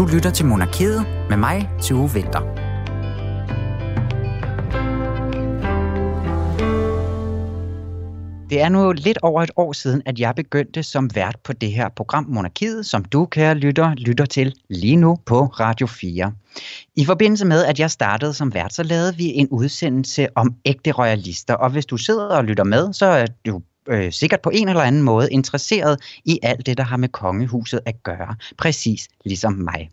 Du lytter til Monarkiet med mig, Tue Vinter. Det er nu lidt over et år siden, at jeg begyndte som vært på det her program Monarkiet, som du, kære lytter, lytter til lige nu på Radio 4. I forbindelse med, at jeg startede som vært, så lavede vi en udsendelse om ægte royalister. Og hvis du sidder og lytter med, så er du øh, sikkert på en eller anden måde interesseret i alt det, der har med kongehuset at gøre. Præcis ligesom mig.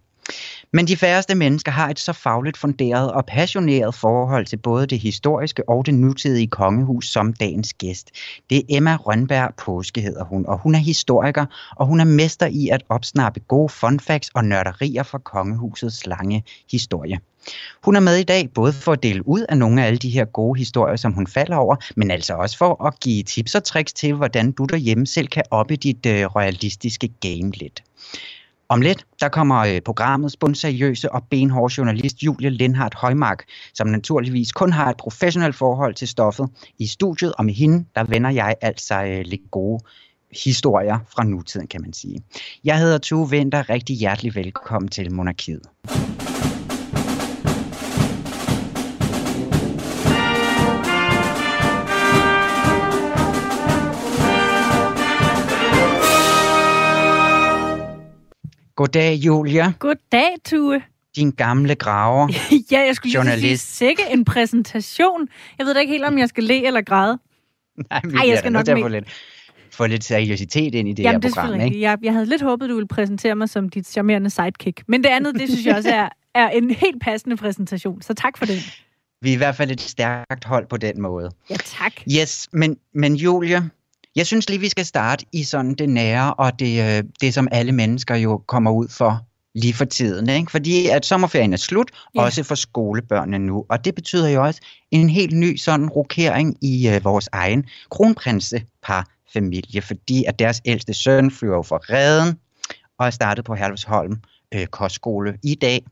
Men de færreste mennesker har et så fagligt funderet og passioneret forhold til både det historiske og det nutidige kongehus som dagens gæst. Det er Emma Rønberg Påske hedder hun, og hun er historiker, og hun er mester i at opsnappe gode fun facts og nørderier fra kongehusets lange historie. Hun er med i dag både for at dele ud af nogle af alle de her gode historier, som hun falder over, men altså også for at give tips og tricks til, hvordan du derhjemme selv kan oppe dit øh, royalistiske game lidt. Om lidt, der kommer øh, programmets bundseriøse og benhårde journalist Julie Lindhardt Højmark, som naturligvis kun har et professionelt forhold til stoffet. I studiet og med hende, der vender jeg altså lidt gode historier fra nutiden, kan man sige. Jeg hedder Tue Vinter. Rigtig hjertelig velkommen til Monarkiet. Goddag, Julia. Goddag, Tue. Din gamle graver. ja, jeg skulle Journalist. lige sige, sikke en præsentation. Jeg ved da ikke helt, om jeg skal le eller græde. Nej, vi Ej, jeg skal nok med- få lidt, få lidt seriøsitet ind i det Jamen, her det er program, ikke? Jeg, jeg havde lidt håbet, du ville præsentere mig som dit charmerende sidekick. Men det andet, det synes jeg også er, er en helt passende præsentation. Så tak for det. Vi er i hvert fald et stærkt hold på den måde. Ja, tak. Yes, men, men Julia, jeg synes lige, vi skal starte i sådan det nære, og det, øh, det som alle mennesker jo kommer ud for lige for tiden. Ikke? Fordi at sommerferien er slut, Ja. også for skolebørnene nu. Og det betyder jo også en helt ny sådan rokering i øh, vores egen kronprinsepar familie, fordi at deres ældste søn flyver fra redden og er startet på Herlevsholm øh, kostskole i dag.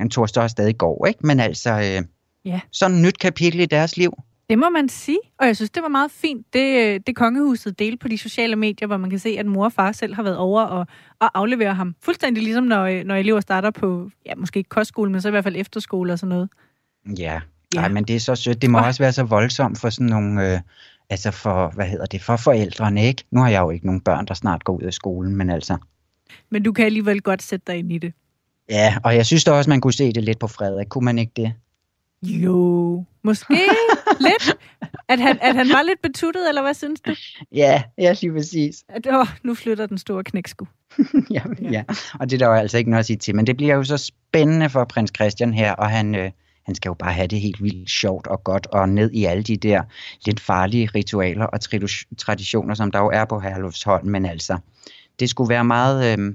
Han tog så stadig i går, ikke? Men altså, øh, Ja. sådan et nyt kapitel i deres liv. Det må man sige. Og jeg synes, det var meget fint, det, øh, det kongehuset delte på de sociale medier, hvor man kan se, at mor og far selv har været over og, og aflevere ham. Fuldstændig ligesom, når, øh, når elever starter på, ja, måske ikke kostskole, men så i hvert fald efterskole og sådan noget. Ja, Ja. ja. men det er så sødt. Det må Åh. også være så voldsomt for sådan nogle, øh, altså for, hvad hedder det, for forældrene, ikke? Nu har jeg jo ikke nogen børn, der snart går ud af skolen, men altså, Men du kan alligevel godt sætte dig ind i det. ja, og jeg synes da også, man kunne se det lidt på Frederik. Kunne man ikke det? Jo, måske lidt. At han, at han var lidt betuttet, eller hvad synes du? Ja, ja, lige præcis. At, åh, nu flytter den store knæksku. ja, ja, og det er der jo altså ikke noget at sige til, men det bliver jo så spændende for prins Christian her, og han, øh, han skal jo bare have det helt vildt sjovt og godt, og ned i alle de der lidt farlige ritualer og traditioner, som der jo er på Herlufsholm, men altså, det skulle være meget øh,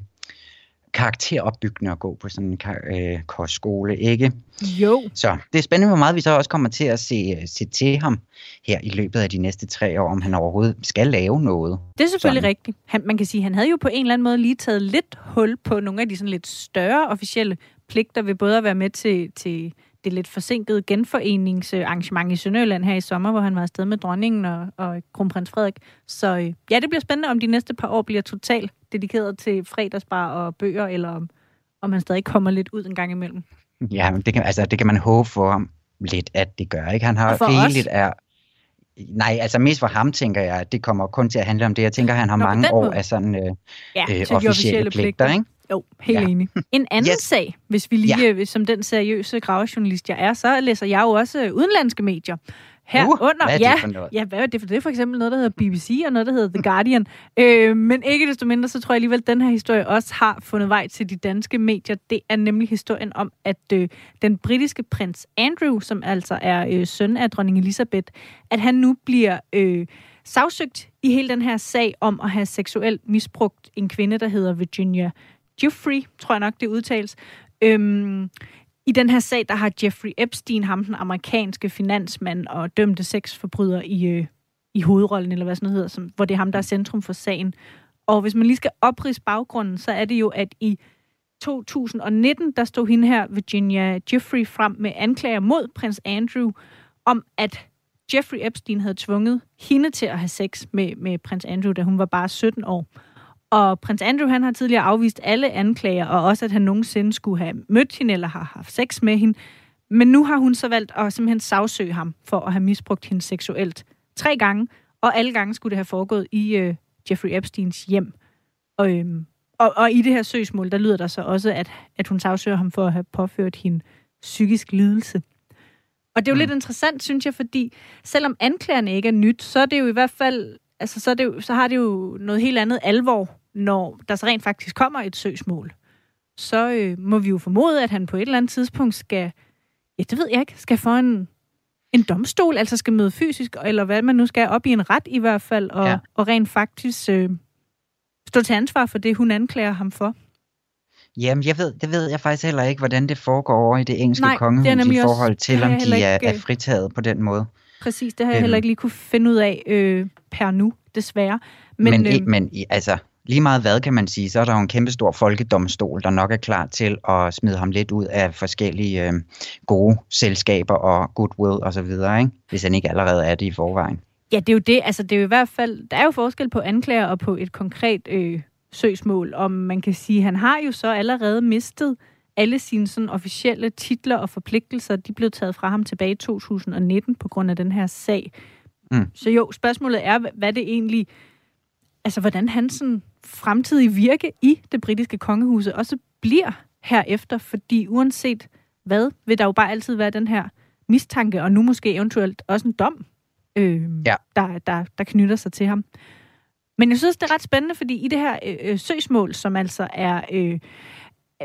karakteropbyggende at gå på sådan en øh, kostskole, ikke? Jo. Så det er spændende, hvor meget vi så også kommer til at se, øh, se til ham her i løbet af de næste tre år, om han overhovedet skal lave noget. Det er selvfølgelig Sådan. rigtigt. Han, man kan sige, at han havde jo på en eller anden måde lige taget lidt hul på nogle af de sådan lidt større officielle pligter ved både at være med til, til det lidt forsinkede genforeningsarrangement i Sønderjylland her i sommer, hvor han var afsted med dronningen og, og kronprins Frederik. Så øh, ja, det bliver spændende, om de næste par år bliver totalt dedikeret til fredagsbar og bøger, eller om, om han stadig kommer lidt ud en gang imellem. Ja, men det kan, altså, det kan man håbe for lidt, at det gør. Ikke? Han har rigeligt af... Nej, altså mest for ham, tænker jeg, at det kommer kun til at handle om det. Jeg tænker, at han har Nå, mange år af sådan øh, Ja, øh, officielle, officielle pligter. Ikke? Jo, helt ja. Enig. En anden yes. Sag, hvis vi lige, ja. som den seriøse gravejournalist jeg er, så læser jeg jo også øh, udenlandske medier. Herunder, Uh, hvad det ja, ja, hvad er det for det? er for eksempel noget, der hedder BBC, og noget, der hedder The Guardian. øh, men ikke desto mindre, så tror jeg alligevel, at den her historie også har fundet vej til de danske medier. Det er nemlig historien om, at øh, den britiske prins Andrew, som altså er øh, søn af dronning Elizabeth, at han nu bliver øh, sagsøgt i hele den her sag om at have seksuelt misbrugt en kvinde, der hedder Virginia Jeffrey, tror jeg nok, det udtales. Øhm, I den her sag, der har Jeffrey Epstein, ham den amerikanske finansmand og dømte sexforbryder i, øh, i hovedrollen, eller hvad sådan noget hedder, som, hvor det er ham, der er centrum for sagen. Og hvis man lige skal oprids baggrunden, så er det jo, at i 2019, der stod hende her, Virginia Giuffre, frem med anklager mod prins Andrew, om at Jeffrey Epstein havde tvunget hende til at have sex med, med prins Andrew, da hun var bare 17 år. Og prins Andrew han har tidligere afvist alle anklager, og også at han nogensinde skulle have mødt hende eller har haft sex med hende. Men nu har hun så valgt at simpelthen sagsøge ham for at have misbrugt hende seksuelt tre gange, og alle gange skulle det have foregået i øh, Jeffrey Epsteins hjem. Og, øhm, og, og i det her søgsmål, der lyder der så også, at, at hun sagsøger ham for at have påført hende psykisk lidelse. Og det er jo mm. lidt interessant, synes jeg, fordi selvom anklagerne ikke er nyt, så er det jo i hvert fald, altså så, er det jo, så har det jo noget helt andet alvor, når der så rent faktisk kommer et søgsmål. Så øh, må vi jo formode, at han på et eller andet tidspunkt skal, ja, det ved jeg ikke, skal få en, en domstol, altså skal møde fysisk, eller hvad man nu skal, op i en ret i hvert fald, og, ja. og rent faktisk øh, stå til ansvar for det, hun anklager ham for. Jamen, jeg ved, det ved jeg faktisk heller ikke, hvordan det foregår over i det engelske Nej, kongehus det i forhold også, til, om de er, ikke, er fritaget på den måde. Præcis, det har jeg øhm. heller ikke lige kunne finde ud af øh, per nu, desværre. Men, men, øh, men altså, lige meget hvad kan man sige, så er der jo en kæmpe stor folkedomstol, der nok er klar til at smide ham lidt ud af forskellige øh, gode selskaber og goodwill osv., ikke? hvis han ikke allerede er det i forvejen. Ja, det er jo det. Altså, det er jo i hvert fald, der er jo forskel på anklager og på et konkret øh, søgsmål, om man kan sige, han har jo så allerede mistet alle sine sådan officielle titler og forpligtelser, de blev taget fra ham tilbage i 2019 på grund af den her sag. Mm. Så jo, spørgsmålet er, hvad det egentlig, altså hvordan hans sådan fremtidige virke i det britiske kongehus også bliver herefter, fordi uanset hvad, vil der jo bare altid være den her mistanke, og nu måske eventuelt også en dom, øh, ja. der, der, der knytter sig til ham. Men jeg synes, det er ret spændende, fordi i det her øh, øh søgsmål, som altså er... Øh,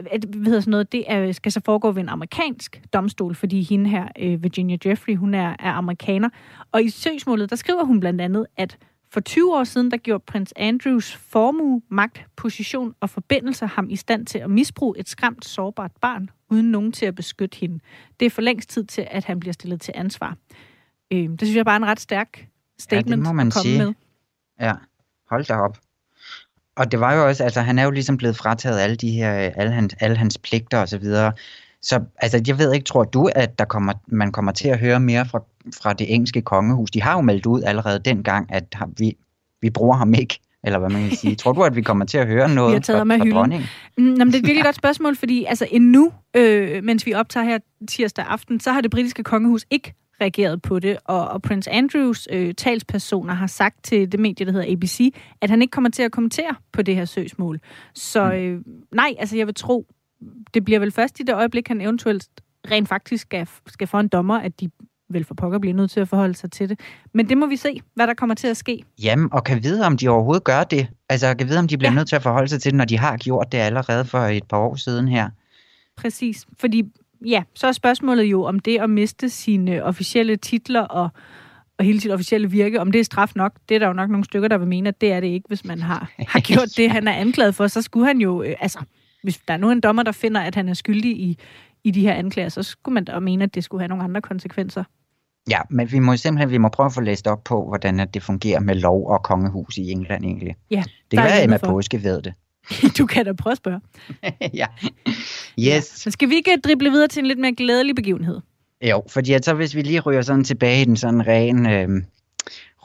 hvad hedder sådan noget, det er, skal så foregå ved en amerikansk domstol, fordi hende her, øh, Virginia Jeffrey, hun er, er amerikaner. Og i søgsmålet, der skriver hun blandt andet, at for 20 år siden, der gjorde prins Andrews formue, magt, position og forbindelser ham i stand til at misbruge et skræmt, sårbart barn, uden nogen til at beskytte hende. Det er for længst tid til, at han bliver stillet til ansvar. Øh, det synes jeg bare er en ret stærk statement ja, det må man at komme sige. med. Ja, hold da op. Og det var jo også, altså han er jo ligesom blevet frataget alle de her, alle hans, alle hans pligter og så videre. Så altså, jeg ved ikke, tror du, at der kommer, man kommer til at høre mere fra, fra det engelske kongehus? De har jo meldt ud allerede dengang, at vi, vi bruger ham ikke eller hvad man kan sige. Tror du, at vi kommer til at høre noget vi har taget fra, fra dronningen? Mm, jamen, det er et virkelig godt spørgsmål, fordi altså endnu, øh, mens vi optager her tirsdag aften, så har det britiske kongehus ikke reageret på det, og, og Prince Andrews øh, talspersoner har sagt til det medie, der hedder ABC, at han ikke kommer til at kommentere på det her søgsmål. Så mm. øh, nej, altså jeg vil tro, det bliver vel først i det øjeblik, han eventuelt rent faktisk skal, skal få en dommer, at de vel for pokker bliver nødt til at forholde sig til det. Men det må vi se, hvad der kommer til at ske. Jamen, og kan vide, om de overhovedet gør det. Altså, kan vide, om de bliver ja. nødt til at forholde sig til det, når de har gjort det allerede for et par år siden her. Præcis, fordi ja, så er spørgsmålet jo, om det at miste sine officielle titler og, og hele sit officielle virke, om det er straf nok. Det er der jo nok nogle stykker, der vil mene, at det er det ikke, hvis man har, har gjort det, han er anklaget for. Så skulle han jo, øh, altså, hvis der er nu en dommer, der finder, at han er skyldig i, i de her anklager, så skulle man da mene, at det skulle have nogle andre konsekvenser. Ja, men vi må simpelthen vi må prøve at få læst op på, hvordan det fungerer med lov og kongehus i England egentlig. Ja, det kan være, at Emma Påske ved det. du kan da prøve at spørge. ja. Yes. Ja. skal vi ikke drible videre til en lidt mere glædelig begivenhed? Jo, fordi så hvis vi lige ryger sådan tilbage i den sådan ren øh,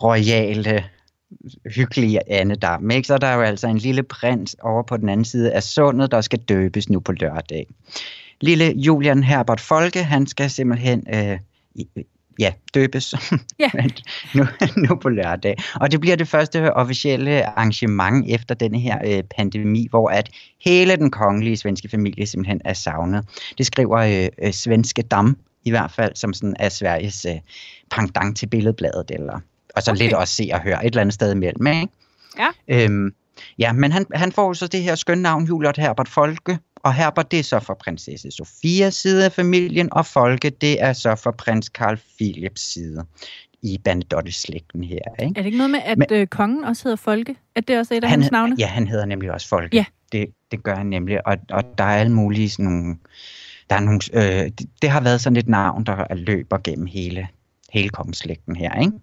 royale hyggelige andedam, ikke? så er der jo altså en lille prins over på den anden side af sundet, der skal døbes nu på lørdag. Lille Julian Herbert Folke, han skal simpelthen øh, ja, døbes ja. nu, nu på lørdag. Og det bliver det første officielle arrangement efter denne her øh, pandemi, hvor at hele den kongelige svenske familie simpelthen er savnet. Det skriver øh, øh, Svenske Dam i hvert fald, som sådan er Sveriges øh, pangdang til billedbladet, eller, og så okay. lidt også se og høre et eller andet sted imellem. Ikke? Ja. Øhm, ja, men han, han får så det her skønne navn, Juliet Herbert Folke, og Herbert, det er så for prinsesse Sofias side af familien, og Folke, det er så for prins Carl Philips side i Bernadotte-slægten her. Ikke? Er det ikke noget med, at Men, øh, kongen også hedder Folke? At det også er et af han, hans navne? Ja, han hedder nemlig også Folke. Ja. Det, det gør han nemlig, og, og der er alle mulige sådan nogle... Der er nogle øh, det, det har været sådan et navn, der løber gennem hele, hele kongeslægten her, ikke?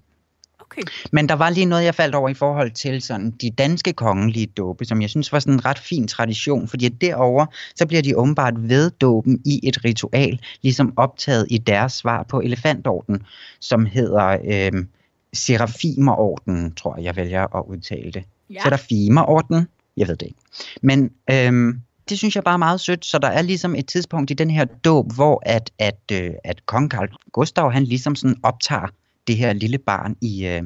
Okay. Men der var lige noget, jeg faldt over i forhold til sådan de danske kongelige dåbe, som jeg synes var sådan en ret fin tradition, fordi derover så bliver de åbenbart ved dåben i et ritual, ligesom optaget i deres svar på elefantorden, som hedder øh, Serafimerorden, tror jeg, jeg vælger at udtale det. Ja. Serafimerorden, Jeg ved det ikke. Men øhm, det synes jeg bare er meget sødt, så der er ligesom et tidspunkt i den her dåb, hvor at, at, øh, at kong Karl Gustav, han ligesom sådan optager det her lille barn i, øh,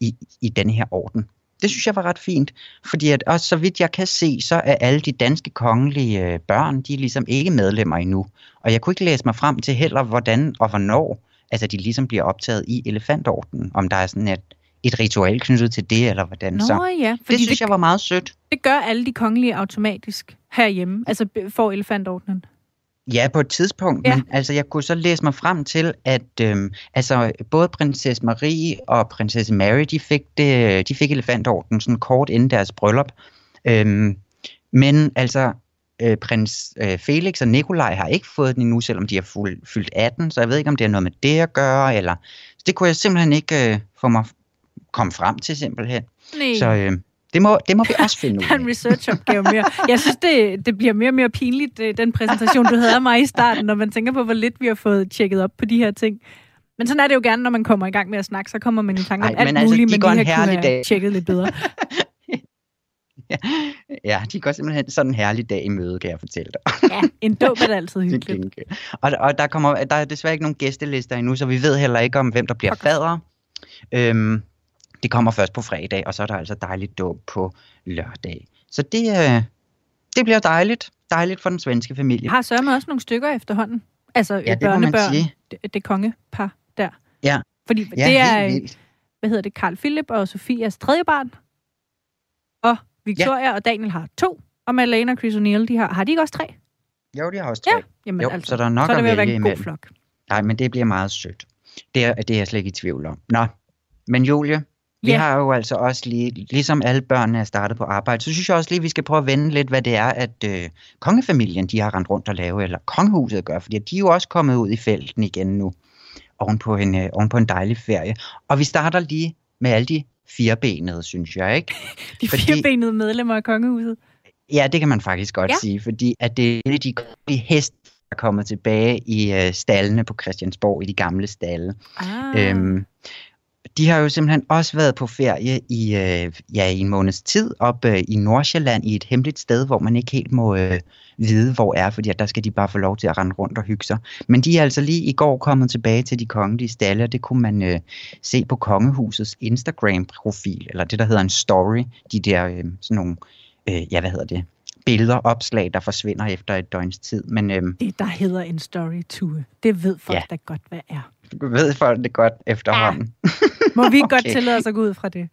i, i den her orden. Det synes jeg var ret fint, fordi at også så vidt jeg kan se, så er alle de danske kongelige øh, børn, de er ligesom ikke medlemmer endnu. Og jeg kunne ikke læse mig frem til heller, hvordan og hvornår altså de ligesom bliver optaget i elefantordenen, om der er sådan et, et ritual knyttet til det, eller hvordan. Nå så ja, det synes det, jeg var meget sødt. Det gør alle de kongelige automatisk herhjemme, altså får elefantordenen. Ja, på et tidspunkt, ja. men altså, jeg kunne så læse mig frem til, at øhm, altså, både prinsesse Marie og prinsesse Mary, de fik, det, de fik elefantordenen sådan kort inden deres bryllup. Øhm, men altså, øh, prins øh, Felix og Nikolaj har ikke fået den endnu, selvom de har fuld, fyldt 18, så jeg ved ikke, om det har noget med det at gøre, eller... Så det kunne jeg simpelthen ikke øh, få mig komme frem til, simpelthen. Nej. Så øh, det, må, det må vi også finde ud af. en research-opgave mere. Jeg synes, det, det bliver mere og mere pinligt, øh, den præsentation, du havde af mig i starten, når man tænker på, hvor lidt vi har fået tjekket op på de her ting. Men sådan er det jo gerne, når man kommer i gang med at snakke, så kommer man i tanke om alt men altså, muligt, men en her kunne have tjekket lidt bedre. Ja, de går simpelthen sådan en herlig dag i møde, kan jeg fortælle dig. Ja, en dåb er da altid hyggeligt. og, og der, kommer, der er desværre ikke nogen gæstelister endnu, så vi ved heller ikke om, hvem der bliver Pokkers. fader. Øhm, det kommer først på fredag, og så er der altså dejligt dåb på lørdag. Så det, øh, det bliver dejligt. Dejligt for den svenske familie. Jeg har sørget også nogle stykker efterhånden. Altså Ja, det må man børnebørn, det, det kongepar der. Ja. Fordi Ja, det er, vildt. hvad hedder det, Carl Philip og Sofias tredje barn. Og Victoria ja. og Daniel har to. Og Malene og Chris O'Neill, de har, har de ikke også tre? Jo, de har også tre. Ja. Jamen, Jo, så der er nok så det at være vælge en god flok. Nej, men det bliver meget sødt. Det er, det er jeg slet ikke i tvivl om. Nå, men Julie, vi Ja. har jo altså også lige, ligesom alle børnene er startet på arbejde, så synes jeg også lige, vi skal prøve at vende lidt, hvad det er, at øh, kongefamilien, de har rendt rundt og lave, eller kongehuset gør, fordi de er jo også kommet ud i felten igen nu, oven på en, øh, oven på en dejlig ferie. Og vi starter lige med alle de firebenede, synes jeg, ikke? De Fordi- firebenede medlemmer af kongehuset. Ja, det kan man faktisk godt Ja. sige, fordi at det er de kongelige heste, der er kommet tilbage i øh, stallene på Christiansborg, i de gamle stalle. Ah. Øhm, de har jo simpelthen også været på ferie i, øh, ja, i en måneds tid op øh, i Nordsjælland i et hemmeligt sted, hvor man ikke helt må øh, vide, hvor er, fordi at der skal de bare få lov til at rende rundt og hygge sig. Men de er altså lige i går kommet tilbage til de kongelige stalle, og det kunne man øh, se på kongehusets Instagram-profil, eller det, der hedder en story, de der øh, sådan nogle, øh, ja, hvad hedder det, billeder, opslag, der forsvinder efter et døgns tid. Men øh, Det, der hedder en story tue. Det ved folk Ja. da godt, hvad er. Ved folk det godt efterhånden. Må vi ikke godt Okay. tillade os at gå ud fra det?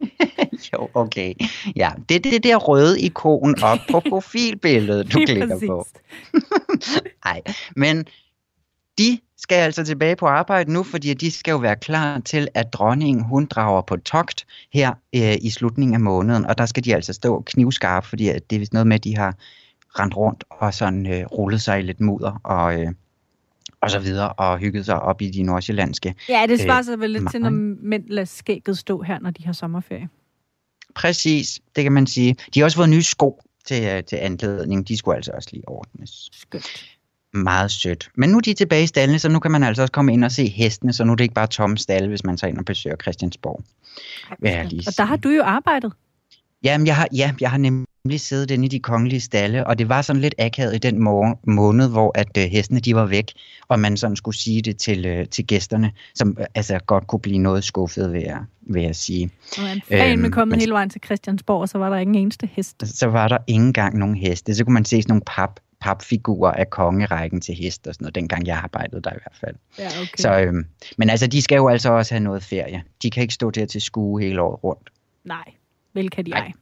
Jo, okay. Ja, det er det der røde ikon op på profilbilledet, du klikker præcis. på. Nej, men de skal altså tilbage på arbejde nu, fordi de skal jo være klar til, at dronningen hun drager på togt her øh, i slutningen af måneden, og der skal de altså stå knivskarpe, fordi det er vist noget med, at de har rendt rundt og sådan øh, rullet sig i lidt mudder og, øh, og så videre, og hygget sig op i de nordsjællandske. Ja, det svarer Øh, sig vel lidt til, når mænd lader skægget stå her, når de har sommerferie. Præcis, det kan man sige. De har også fået nye sko til, øh, til anledning. De skulle altså også lige ordnes. Skønt. Meget sødt. Men nu er de tilbage i stallene, så nu kan man altså også komme ind og se hestene, så nu er det ikke bare tomme stalle, hvis man tager ind og besøger Christiansborg. Ej, Og der har du jo arbejdet. Jamen, jeg har, ja, jeg har nemlig siddet inde i de kongelige stalle, og det var sådan lidt akavet i den må- måned, hvor at øh, hestene de var væk, og man sådan skulle sige det til, øh, til gæsterne, som øh, altså godt kunne blive noget skuffet, vil jeg, vil jeg sige. Og man fanden med Øhm, kommet men- hele vejen til Christiansborg, og så var der ikke en eneste hest. så var der ikke engang nogen heste. Så kunne man se sådan nogle pap, papfigurer af kongerækken til hest og sådan noget, dengang jeg arbejdede der i hvert fald. Ja, okay. Så, øhm, men altså, de skal jo altså også have noget ferie. De kan ikke stå der til skue hele året rundt. Nej, vel kan de Nej. ej.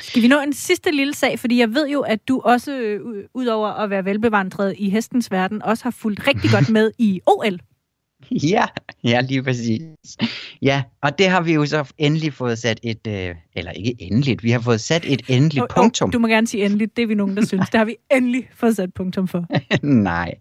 Skal vi nå en sidste lille sag, fordi jeg ved jo, at du også, øh, udover at være velbevandret i hestens verden, også har fulgt rigtig godt med i OL. Ja, ja, lige præcis. Ja, og det har vi jo så endelig fået sat et, øh, eller ikke endeligt, vi har fået sat et endeligt og punktum. Du må gerne sige endeligt, det er vi nogen, der synes. Det har vi endelig fået sat punktum for. nej,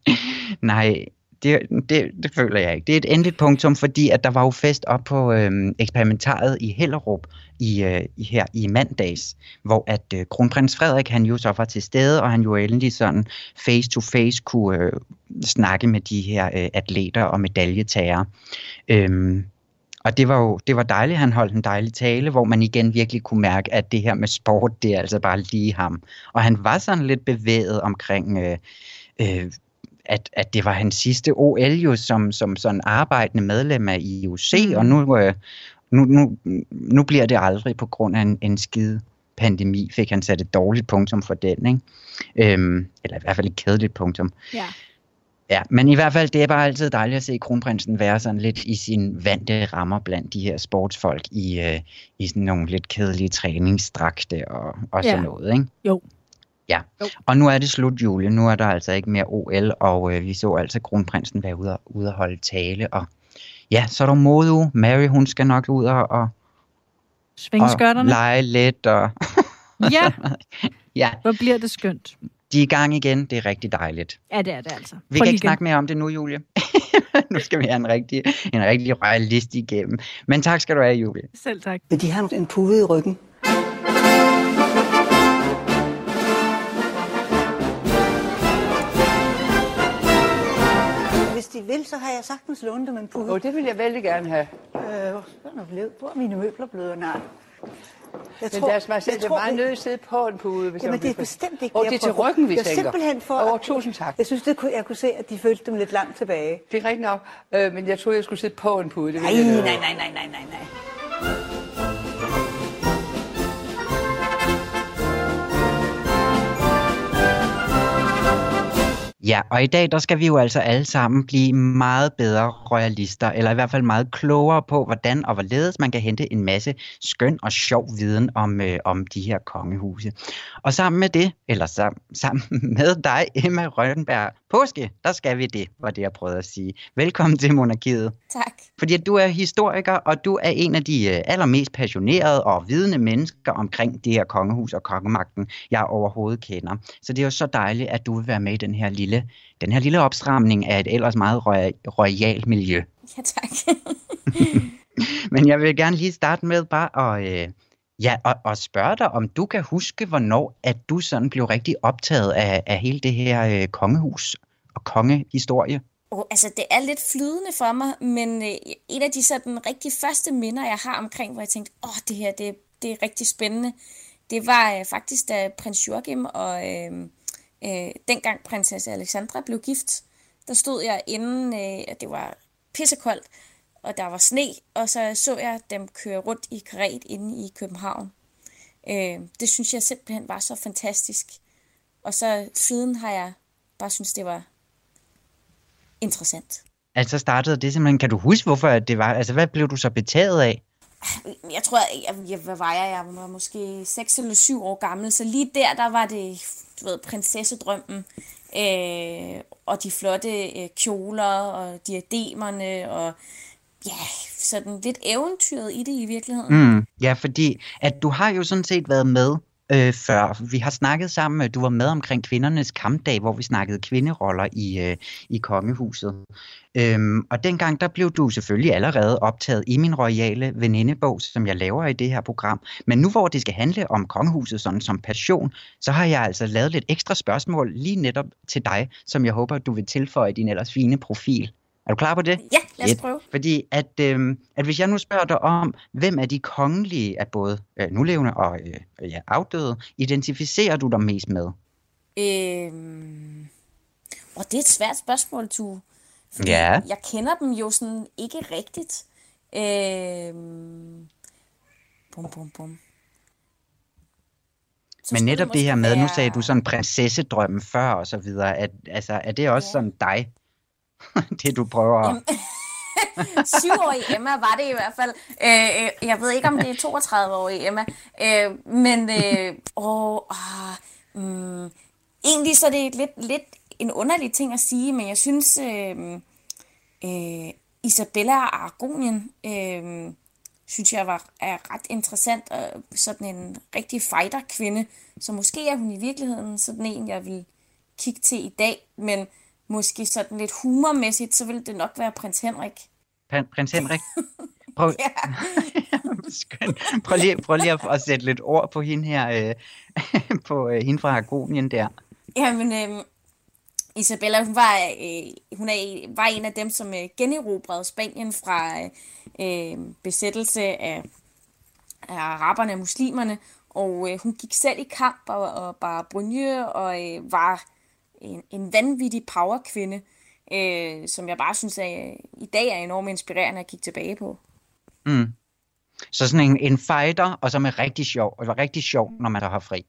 nej, det, det, det føler jeg ikke. Det er et endeligt punktum, fordi at der var jo fest op på øhm, eksperimentaret i Hellerup i, øh, i her i mandags, hvor at øh, kronprins Frederik, han jo så var til stede, og han jo endelig sådan face to face kunne øh, snakke med de her øh, atleter og medaljetager. Øhm, og det var jo det var dejligt, han holdt en dejlig tale, hvor man igen virkelig kunne mærke, at det her med sport, det er altså bare lige ham. Og han var sådan lidt bevæget omkring, øh, øh, at, at det var hans sidste OL jo som, som sådan arbejdende medlem af IOC, mm. og nu, øh, nu, nu, nu bliver det aldrig på grund af en, en skide pandemi, fik han sat et dårligt punktum for den, ikke? Øhm, eller i hvert fald et kedeligt punktum. Ja. Ja, men i hvert fald, det er bare altid dejligt at se kronprinsen være sådan lidt i sin vante rammer blandt de her sportsfolk i, øh, i sådan nogle lidt kedelige træningsdragte og, og Ja. sådan noget, ikke? Jo. Ja, Jo. og nu er det slut, Julie. Nu er der altså ikke mere OL, og øh, vi så altså kronprinsen være ude og, ude og holde tale. Og ja, så er der mode Mary, hun skal nok ud og, og, Svinge og skørterne. lege lidt. Og, Ja, ja, hvor bliver det skønt. de er i gang igen. Det er rigtig dejligt. Ja, det er det altså. Vi Prøv kan ikke snakke mere om det nu, Julie. nu skal vi have en rigtig, en rigtig royalist igennem. Men tak skal du have, Julie. igen. Selv tak. Men de har en pude i ryggen. De vil, så har jeg sagtens lånt dem en pude. Og det vil jeg vældig gerne have. Øh, hvor, er blevet. hvor er mine møbler blevet nej? Jeg Men deres majestæt, det er meget nødt sidde på en pude. Hvis Jamen, jeg det er bestemt ikke Og jeg det er til ryggen, vi er tænker. simpelthen for... Åh, tusind tak. Jeg synes, det kunne, jeg kunne se, at de følte dem lidt langt tilbage. Det er rigtigt nok, øh, men jeg troede, jeg skulle sidde på en pude. Det Nej, jeg nej, nej, nej, nej, nej, nej. Ja, og i dag der skal vi jo altså alle sammen blive meget bedre royalister, eller i hvert fald meget klogere på, hvordan og hvorledes man kan hente en masse skøn og sjov viden om, øh, om de her kongehuse. Og sammen med det, eller sam, sammen med dig, Emma Rønberg Påske, der skal vi det, var det jeg prøvede at sige. Velkommen til Monarkiet. Tak. Fordi du er historiker, og du er en af de øh, allermest passionerede og vidende mennesker omkring det her kongehus og kongemagten, jeg overhovedet kender. Så det er jo så dejligt, at du vil være med i den her lille, den her lille opstramning af et ellers meget roy- royalt miljø. Ja, tak. Men jeg vil gerne lige starte med bare at, øh, ja, og, og spørge dig, om du kan huske, hvornår at du sådan blev rigtig optaget af, af hele det her øh, kongehus og kongehistorie. Oh, altså, det er lidt flydende for mig, men øh, en af de sådan rigtig første minder, jeg har omkring, hvor jeg tænkte, åh, oh, det her, det, det er rigtig spændende, det var øh, faktisk, da prins Joachim og øh, øh, dengang prinsesse Alexandra blev gift, der stod jeg inden, øh, det var pissekoldt, og der var sne, og så så jeg dem køre rundt i karet inde i København. Øh, det synes jeg simpelthen var så fantastisk. Og så siden har jeg bare synes det var interessant. Altså startede det simpelthen, kan du huske, hvorfor det var, altså hvad blev du så betaget af? Jeg tror, jeg, jeg, hvad var jeg? Jeg var måske 6 eller 7 år gammel, så lige der, der var det, du ved, prinsessedrømmen. Øh, og de flotte øh, kjoler og diademerne og ja, sådan lidt eventyret i det i virkeligheden. Mm, ja, fordi at du har jo sådan set været med øh, før. Vi har snakket sammen, øh, du var med omkring kvindernes kampdag, hvor vi snakkede kvinderoller i, øh, i kongehuset. Øhm, og dengang, der blev du selvfølgelig allerede optaget i min royale venindebog, som jeg laver i det her program. Men nu hvor det skal handle om kongehuset sådan som passion, så har jeg altså lavet lidt ekstra spørgsmål lige netop til dig, som jeg håber, du vil tilføje din ellers fine profil. Er du klar på det? Ja, lad os Fedt. prøve. Fordi at, øhm, at hvis jeg nu spørger dig om, hvem af de kongelige af både øh, nulevende og øh, ja, afdøde, identificerer du dig mest med? Øhm, og det er et svært spørgsmål, du. Fordi Ja. jeg kender dem jo sådan ikke rigtigt. Øhm, bum, bum, bum. Så Men netop det her med, nu være- sagde du sådan prinsessedrømmen før og så videre, at, altså, er det også Ja. sådan dig, det du prøver at... Syvårige Emma var det i hvert fald. Øh, øh jeg ved ikke, om det er 32-årige Emma. Øh, men øh, åh, ah, mm, egentlig så er det lidt, lidt en underlig ting at sige, men jeg synes, øh, øh, Isabella og Argonien, øh, synes jeg var er ret interessant. Og sådan en rigtig fighter-kvinde. Så måske er hun i virkeligheden sådan en, jeg vil kigge til i dag. Men måske sådan lidt humormæssigt, så vil det nok være prins Henrik. Prin- Prins Henrik? Prøv, prøv, lige, prøv lige at, at sætte lidt ord på hende her, øh, på øh, hende fra Argonien der. Jamen, øh, Isabella, hun var, øh, hun er, var en af dem, som øh, generobrede Spanien fra øh, besættelse af, af araberne og muslimerne, og øh, hun gik selv i kamp og, og bare brunje og øh, var en, en vanvittig powerkvinde, øh, som jeg bare synes er, i dag er enormt inspirerende at kigge tilbage på. Mm. Så sådan en, en fighter, og som er rigtig sjov, og var rigtig sjov, når man der har fri.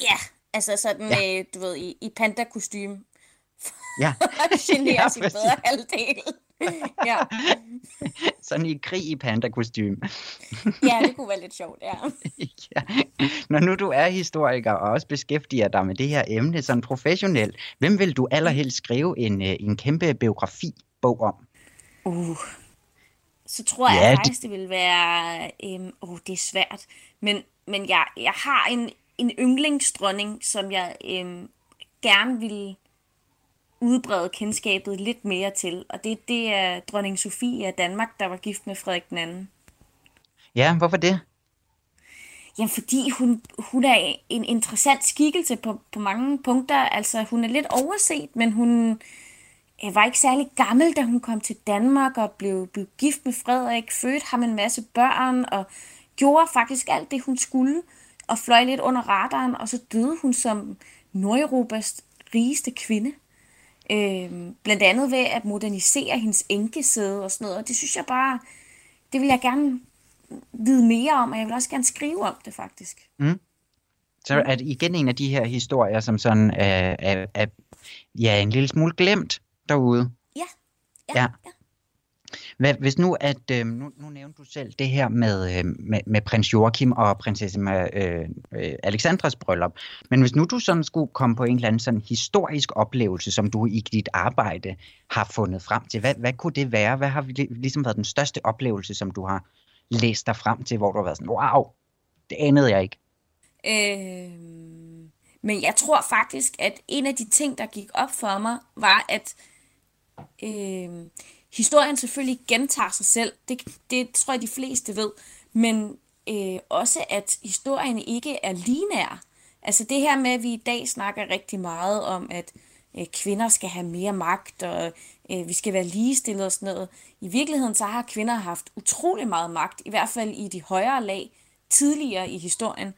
Ja, altså sådan, ja. Øh, du ved, i, i panda-kostyme. Ja. Generer ja, sin bedre halvdel. Ja. Sådan i krig i panda-kostyme. ja, det kunne være lidt sjovt, ja. ja. Når nu du er historiker og også beskæftiger dig med det her emne sådan professionelt, hvem vil du allerhelst skrive en, øh, en kæmpe biografi-bog om? Uh, så tror jeg ja, faktisk, det... det vil være... Øhm, oh, det er svært. Men, men jeg, jeg har en, en yndlingsdronning, som jeg øhm, gerne vil udbrede kendskabet lidt mere til. Og det, det er dronning Sofie af Danmark, der var gift med Frederik den anden. Ja, hvorfor det? Jamen, fordi hun, hun er en interessant skikkelse på, på mange punkter. Altså, hun er lidt overset, men hun øh, var ikke særlig gammel, da hun kom til Danmark og blev, blev gift med Frederik, fødte ham en masse børn og gjorde faktisk alt det, hun skulle og fløj lidt under radaren, og så døde hun som Nordeuropas rigeste kvinde. Øh, blandt andet ved at modernisere hendes enkesæde og sådan noget. Og det synes jeg bare, det vil jeg gerne vide mere om, og jeg vil også gerne skrive om det faktisk. Mm. Så er det igen en af de her historier, som sådan er, er, er ja, en lille smule glemt derude. Ja, ja, ja. ja. Hvad, hvis nu, at øh, nu, nu nævnte du selv det her med, øh, med, med prins Joachim og prinsesse med, øh, øh, Alexandras bryllup, men hvis nu du sådan skulle komme på en eller anden sådan historisk oplevelse, som du i dit arbejde har fundet frem til, hvad, hvad kunne det være? Hvad har ligesom været den største oplevelse, som du har læst dig frem til, hvor du har været sådan, wow, det anede jeg ikke? Øh, men jeg tror faktisk, at en af de ting, der gik op for mig, var, at øh, historien selvfølgelig gentager sig selv. Det, det tror jeg, de fleste ved. Men øh, også, at historien ikke er linær. Altså det her med, at vi i dag snakker rigtig meget om, at øh, kvinder skal have mere magt, og øh, vi skal være ligestillet og sådan noget. I virkeligheden så har kvinder haft utrolig meget magt, i hvert fald i de højere lag, tidligere i historien.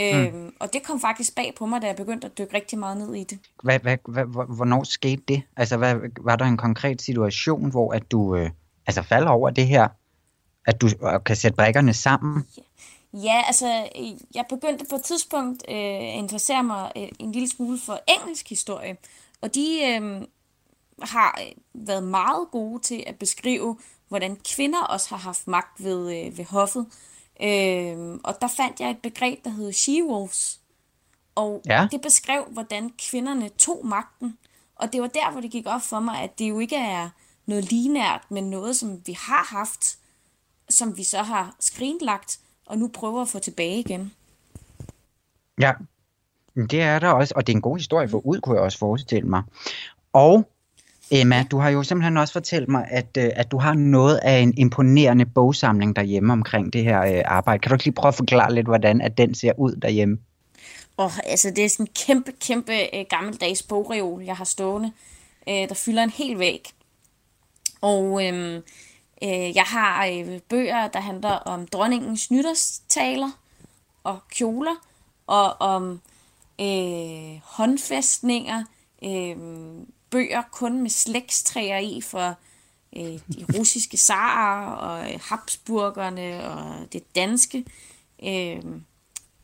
Mm. Øhm, og det kom faktisk bag på mig, da jeg begyndte at dykke rigtig meget ned i det. Hvad, hvad, hvad, hvornår skete det? Altså, hvad, var der en konkret situation, hvor at du øh, altså falder over det her, at du øh, kan sætte brækkerne sammen? Ja. Ja, altså, jeg begyndte på et tidspunkt øh, at interessere mig øh, en lille smule for engelsk historie, og de øh, har øh, været meget gode til at beskrive, hvordan kvinder også har haft magt ved, øh, ved hoffet. Øh, og der fandt jeg et begreb, der hed she-wolves. Og ja. det beskrev, hvordan kvinderne tog magten. Og det var der, hvor det gik op for mig, at det jo ikke er noget linært, men noget, som vi har haft, som vi så har skrinlagt, og nu prøver at få tilbage igen. Ja, det er der også, og det er en god historie for ud, kunne jeg også forestille mig. Og Emma, du har jo simpelthen også fortalt mig, at, øh, at du har noget af en imponerende bogsamling derhjemme omkring det her øh, arbejde. Kan du ikke lige prøve at forklare lidt, hvordan at den ser ud derhjemme? Oh, altså det er sådan en kæmpe, kæmpe øh, gammeldags bogreol, jeg har stående, der fylder en hel væg. Og øhm, øh, jeg har øh, bøger, der handler om dronningens nytårstaler og kjoler, og om øh, håndfæstninger, øh, bøger kun med slægtstræer i for øh, de russiske zarer og øh, Habsburgerne og det danske. Øh,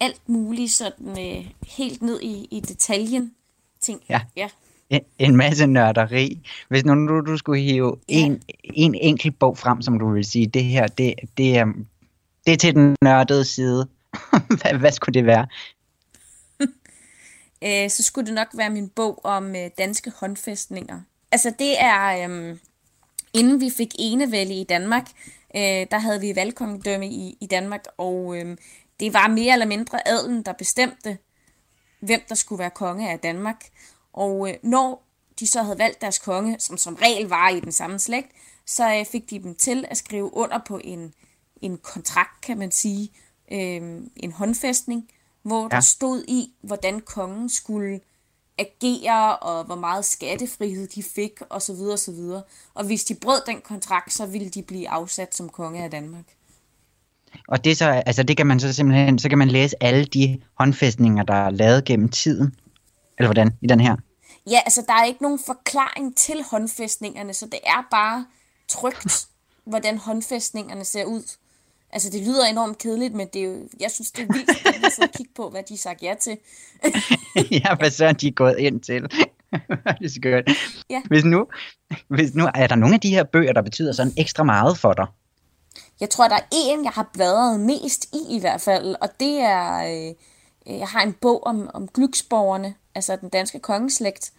alt muligt sådan øh, helt ned i, i detaljen ting. Ja. ja. En, en masse nørderi. Hvis nu du, du skulle hive ja. en, en enkelt bog frem, som du vil sige, det her, det, det, er, det er til den nørdede side. hvad, hvad skulle det være? Øh, så skulle det nok være min bog om øh, danske håndfæstninger. Altså det er, øh, inden vi fik enevælde i Danmark, øh, der havde vi valgkongedømme i, i Danmark, og øh, det var mere eller mindre adlen, der bestemte, hvem der skulle være konge af Danmark. Og øh, når de så havde valgt deres konge, som som regel var i den samme slægt, så øh, fik de dem til at skrive under på en, en kontrakt, kan man sige, øh, en håndfæstning, hvor ja. der stod i, hvordan kongen skulle agere, og hvor meget skattefrihed de fik, og så videre, og så videre. Og hvis de brød den kontrakt, så ville de blive afsat som konge af Danmark. Og det, så, altså det kan man så simpelthen, så kan man læse alle de håndfæstninger, der er lavet gennem tiden. Eller hvordan, i den her? Ja, altså der er ikke nogen forklaring til håndfæstningerne, så det er bare trygt, hvordan håndfæstningerne ser ud. Altså, det lyder enormt kedeligt, men det er jo, jeg synes, det er vildt spændende at kigge på, hvad de har sagt ja til. ja, hvad så er de gået ind til? det er skørt. Ja. Hvis, nu, hvis nu, er der nogle af de her bøger, der betyder sådan ekstra meget for dig? Jeg tror, der er en, jeg har bladret mest i i hvert fald, og det er, øh, jeg har en bog om, om glyksborgerne, altså den danske kongeslægt,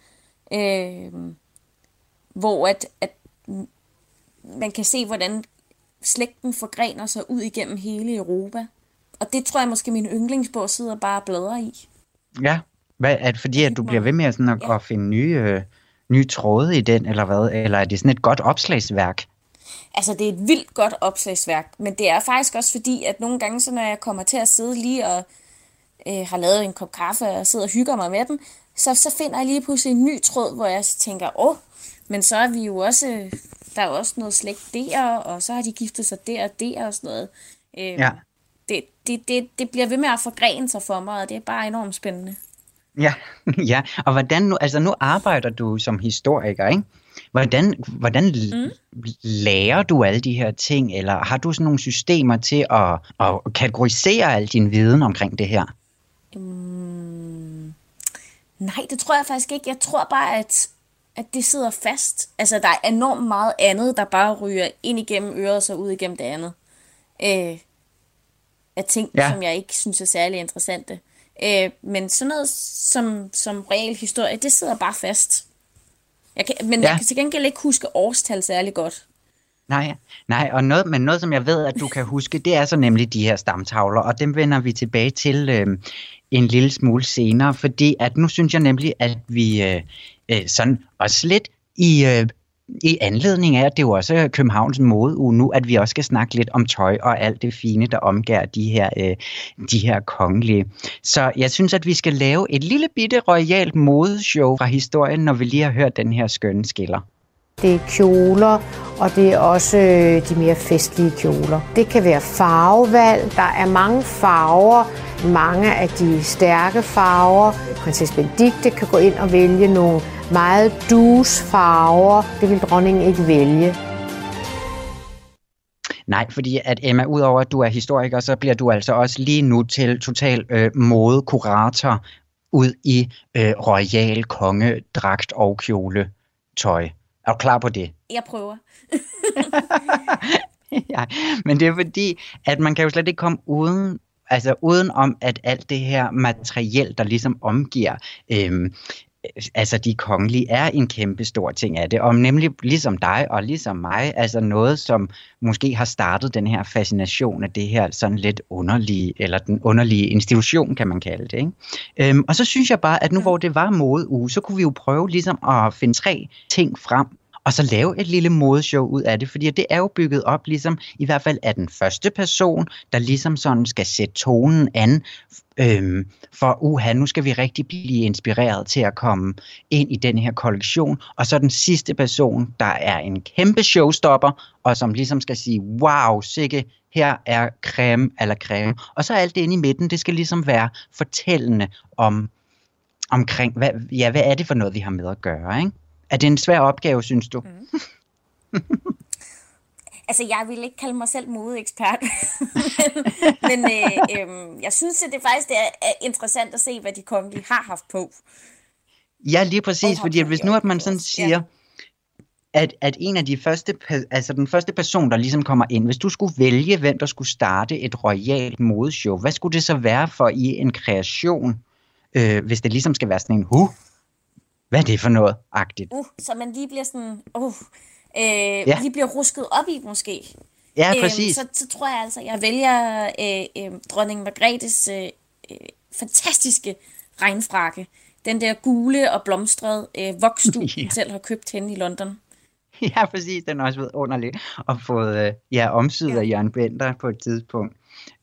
øh, hvor at, at man kan se, hvordan slægten forgrener sig ud igennem hele Europa. Og det tror jeg måske, min yndlingsbog sidder bare og bladrer i. Ja, hvad, er det fordi, at du bliver ved med sådan at, ja. at finde nye, øh, nye tråde i den, eller hvad? Eller er det sådan et godt opslagsværk? Altså, det er et vildt godt opslagsværk, men det er faktisk også fordi, at nogle gange, så når jeg kommer til at sidde lige og øh, har lavet en kop kaffe og sidder og hygger mig med den, så, så finder jeg lige pludselig en ny tråd, hvor jeg tænker, åh, men så er vi jo også, der er også noget slægt der, og så har de giftet sig der og der og sådan noget. Øh, ja. det, det, det, det bliver ved med at forgrene sig for mig, og det er bare enormt spændende. Ja, ja. og hvordan nu, altså nu arbejder du som historiker, ikke? Hvordan, hvordan mm. lærer du alle de her ting, eller har du sådan nogle systemer til at, at kategorisere al din viden omkring det her? Mm, nej, det tror jeg faktisk ikke. Jeg tror bare, at, at det sidder fast. Altså, der er enormt meget andet, der bare ryger ind igennem øret og så ud igennem det andet. Øh, af ting, ja. som jeg ikke synes er særlig interessante. Øh, men sådan noget som, som real historie, det sidder bare fast. Jeg kan, men ja. jeg kan til gengæld ikke huske årstal særlig godt. Nej, nej, og noget, men noget, som jeg ved, at du kan huske, det er så nemlig de her stamtavler, og dem vender vi tilbage til øh, en lille smule senere, fordi at nu synes jeg nemlig, at vi øh, øh, sådan også lidt i øh, i anledning af, at det er jo også Københavns modeuge nu, at vi også skal snakke lidt om tøj og alt det fine, der omgær de her, øh, de her kongelige. Så jeg synes, at vi skal lave et lille bitte royalt modeshow fra historien, når vi lige har hørt den her skønne skiller. Det er kjoler, og det er også øh, de mere festlige kjoler. Det kan være farvevalg. Der er mange farver, mange af de stærke farver. Prinsesse Benedikte kan gå ind og vælge nogle meget dus farver. Det vil dronningen ikke vælge. Nej, fordi at Emma, udover at du er historiker, så bliver du altså også lige nu til total øh, modekurator ud i øh, royal kongedragt og kjole tøj. Er du klar på det? Jeg prøver. ja, men det er fordi, at man kan jo slet ikke komme uden altså uden om at alt det her materiel, der ligesom omgiver øhm, altså de kongelige er en kæmpe stor ting af det, og nemlig ligesom dig og ligesom mig, altså noget, som måske har startet den her fascination af det her sådan lidt underlige, eller den underlige institution, kan man kalde det. Ikke? Øhm, og så synes jeg bare, at nu hvor det var modeuge, så kunne vi jo prøve ligesom at finde tre ting frem, og så lave et lille modeshow ud af det, fordi det er jo bygget op ligesom, i hvert fald af den første person, der ligesom sådan skal sætte tonen an, øhm, for uha, nu skal vi rigtig blive inspireret til at komme ind i den her kollektion, og så den sidste person, der er en kæmpe showstopper, og som ligesom skal sige, wow, sikke, her er creme eller creme. Og så alt det inde i midten, det skal ligesom være fortællende om, omkring, hvad, ja, hvad er det for noget, vi har med at gøre, ikke? Er det en svær opgave, synes du? Mm. altså, jeg vil ikke kalde mig selv modeekspert, men, men øh, øh, jeg synes, at det faktisk er, er interessant at se, hvad de kongelige har haft på. Ja, lige præcis, fordi hvis nu at man sådan siger, ja. at, at en af de første, altså den første person, der ligesom kommer ind, hvis du skulle vælge, hvem der skulle starte et royalt modeshow, hvad skulle det så være for i en kreation, øh, hvis det ligesom skal være sådan en, huh, hvad er det for noget, agtigt? Uh, så man lige bliver sådan, uh, øh, ja. lige bliver rusket op i måske. Ja, øhm, præcis. Øh, så, så tror jeg altså, jeg vælger øh, øh, dronning Margrethes øh, øh, fantastiske regnfrakke. Den der gule og blomstrede øh, voksdu, ja. hun selv har købt henne i London. Ja, præcis. Den er også været underlig og fået øh, ja, omsyet ja. af Jørgen Bender på et tidspunkt.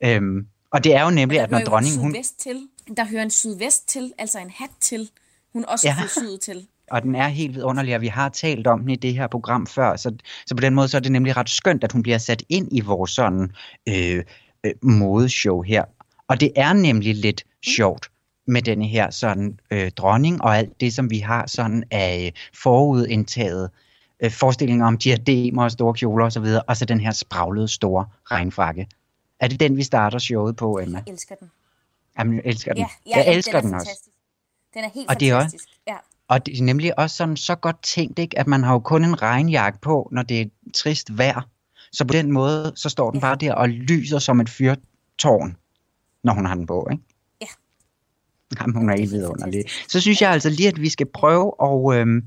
Øhm, og det er jo nemlig, at når dronningen... Hun... Til. Der hører en sydvest til, altså en hat til hun også Ja. syet til. og den er helt vidunderlig, og vi har talt om den i det her program før, så, så på den måde så er det nemlig ret skønt, at hun bliver sat ind i vores sådan øh, øh, modeshow her. Og det er nemlig lidt sjovt med denne her sådan øh, dronning og alt det, som vi har sådan af forudindtaget øh, forestillinger om diademer og store kjoler osv., og så den her spraglede store regnfrakke. Er det den, vi starter showet på, Emma? Jeg elsker den. Jamen, jeg elsker den. Ja, jeg jamen, elsker den, den også. fantastisk. Den er helt Og det er også- fantastisk. Ja. Og det er nemlig også sådan så godt tænkt, ikke? at man har jo kun en regnjakke på, når det er trist vejr. Så på den måde, så står den Ja. bare der og lyser som et fyrtårn, når hun har den på, ikke? Ja. Jamen, hun er helt vidunderlig. fantastisk. Så synes jeg altså lige, at vi skal prøve at... Øhm,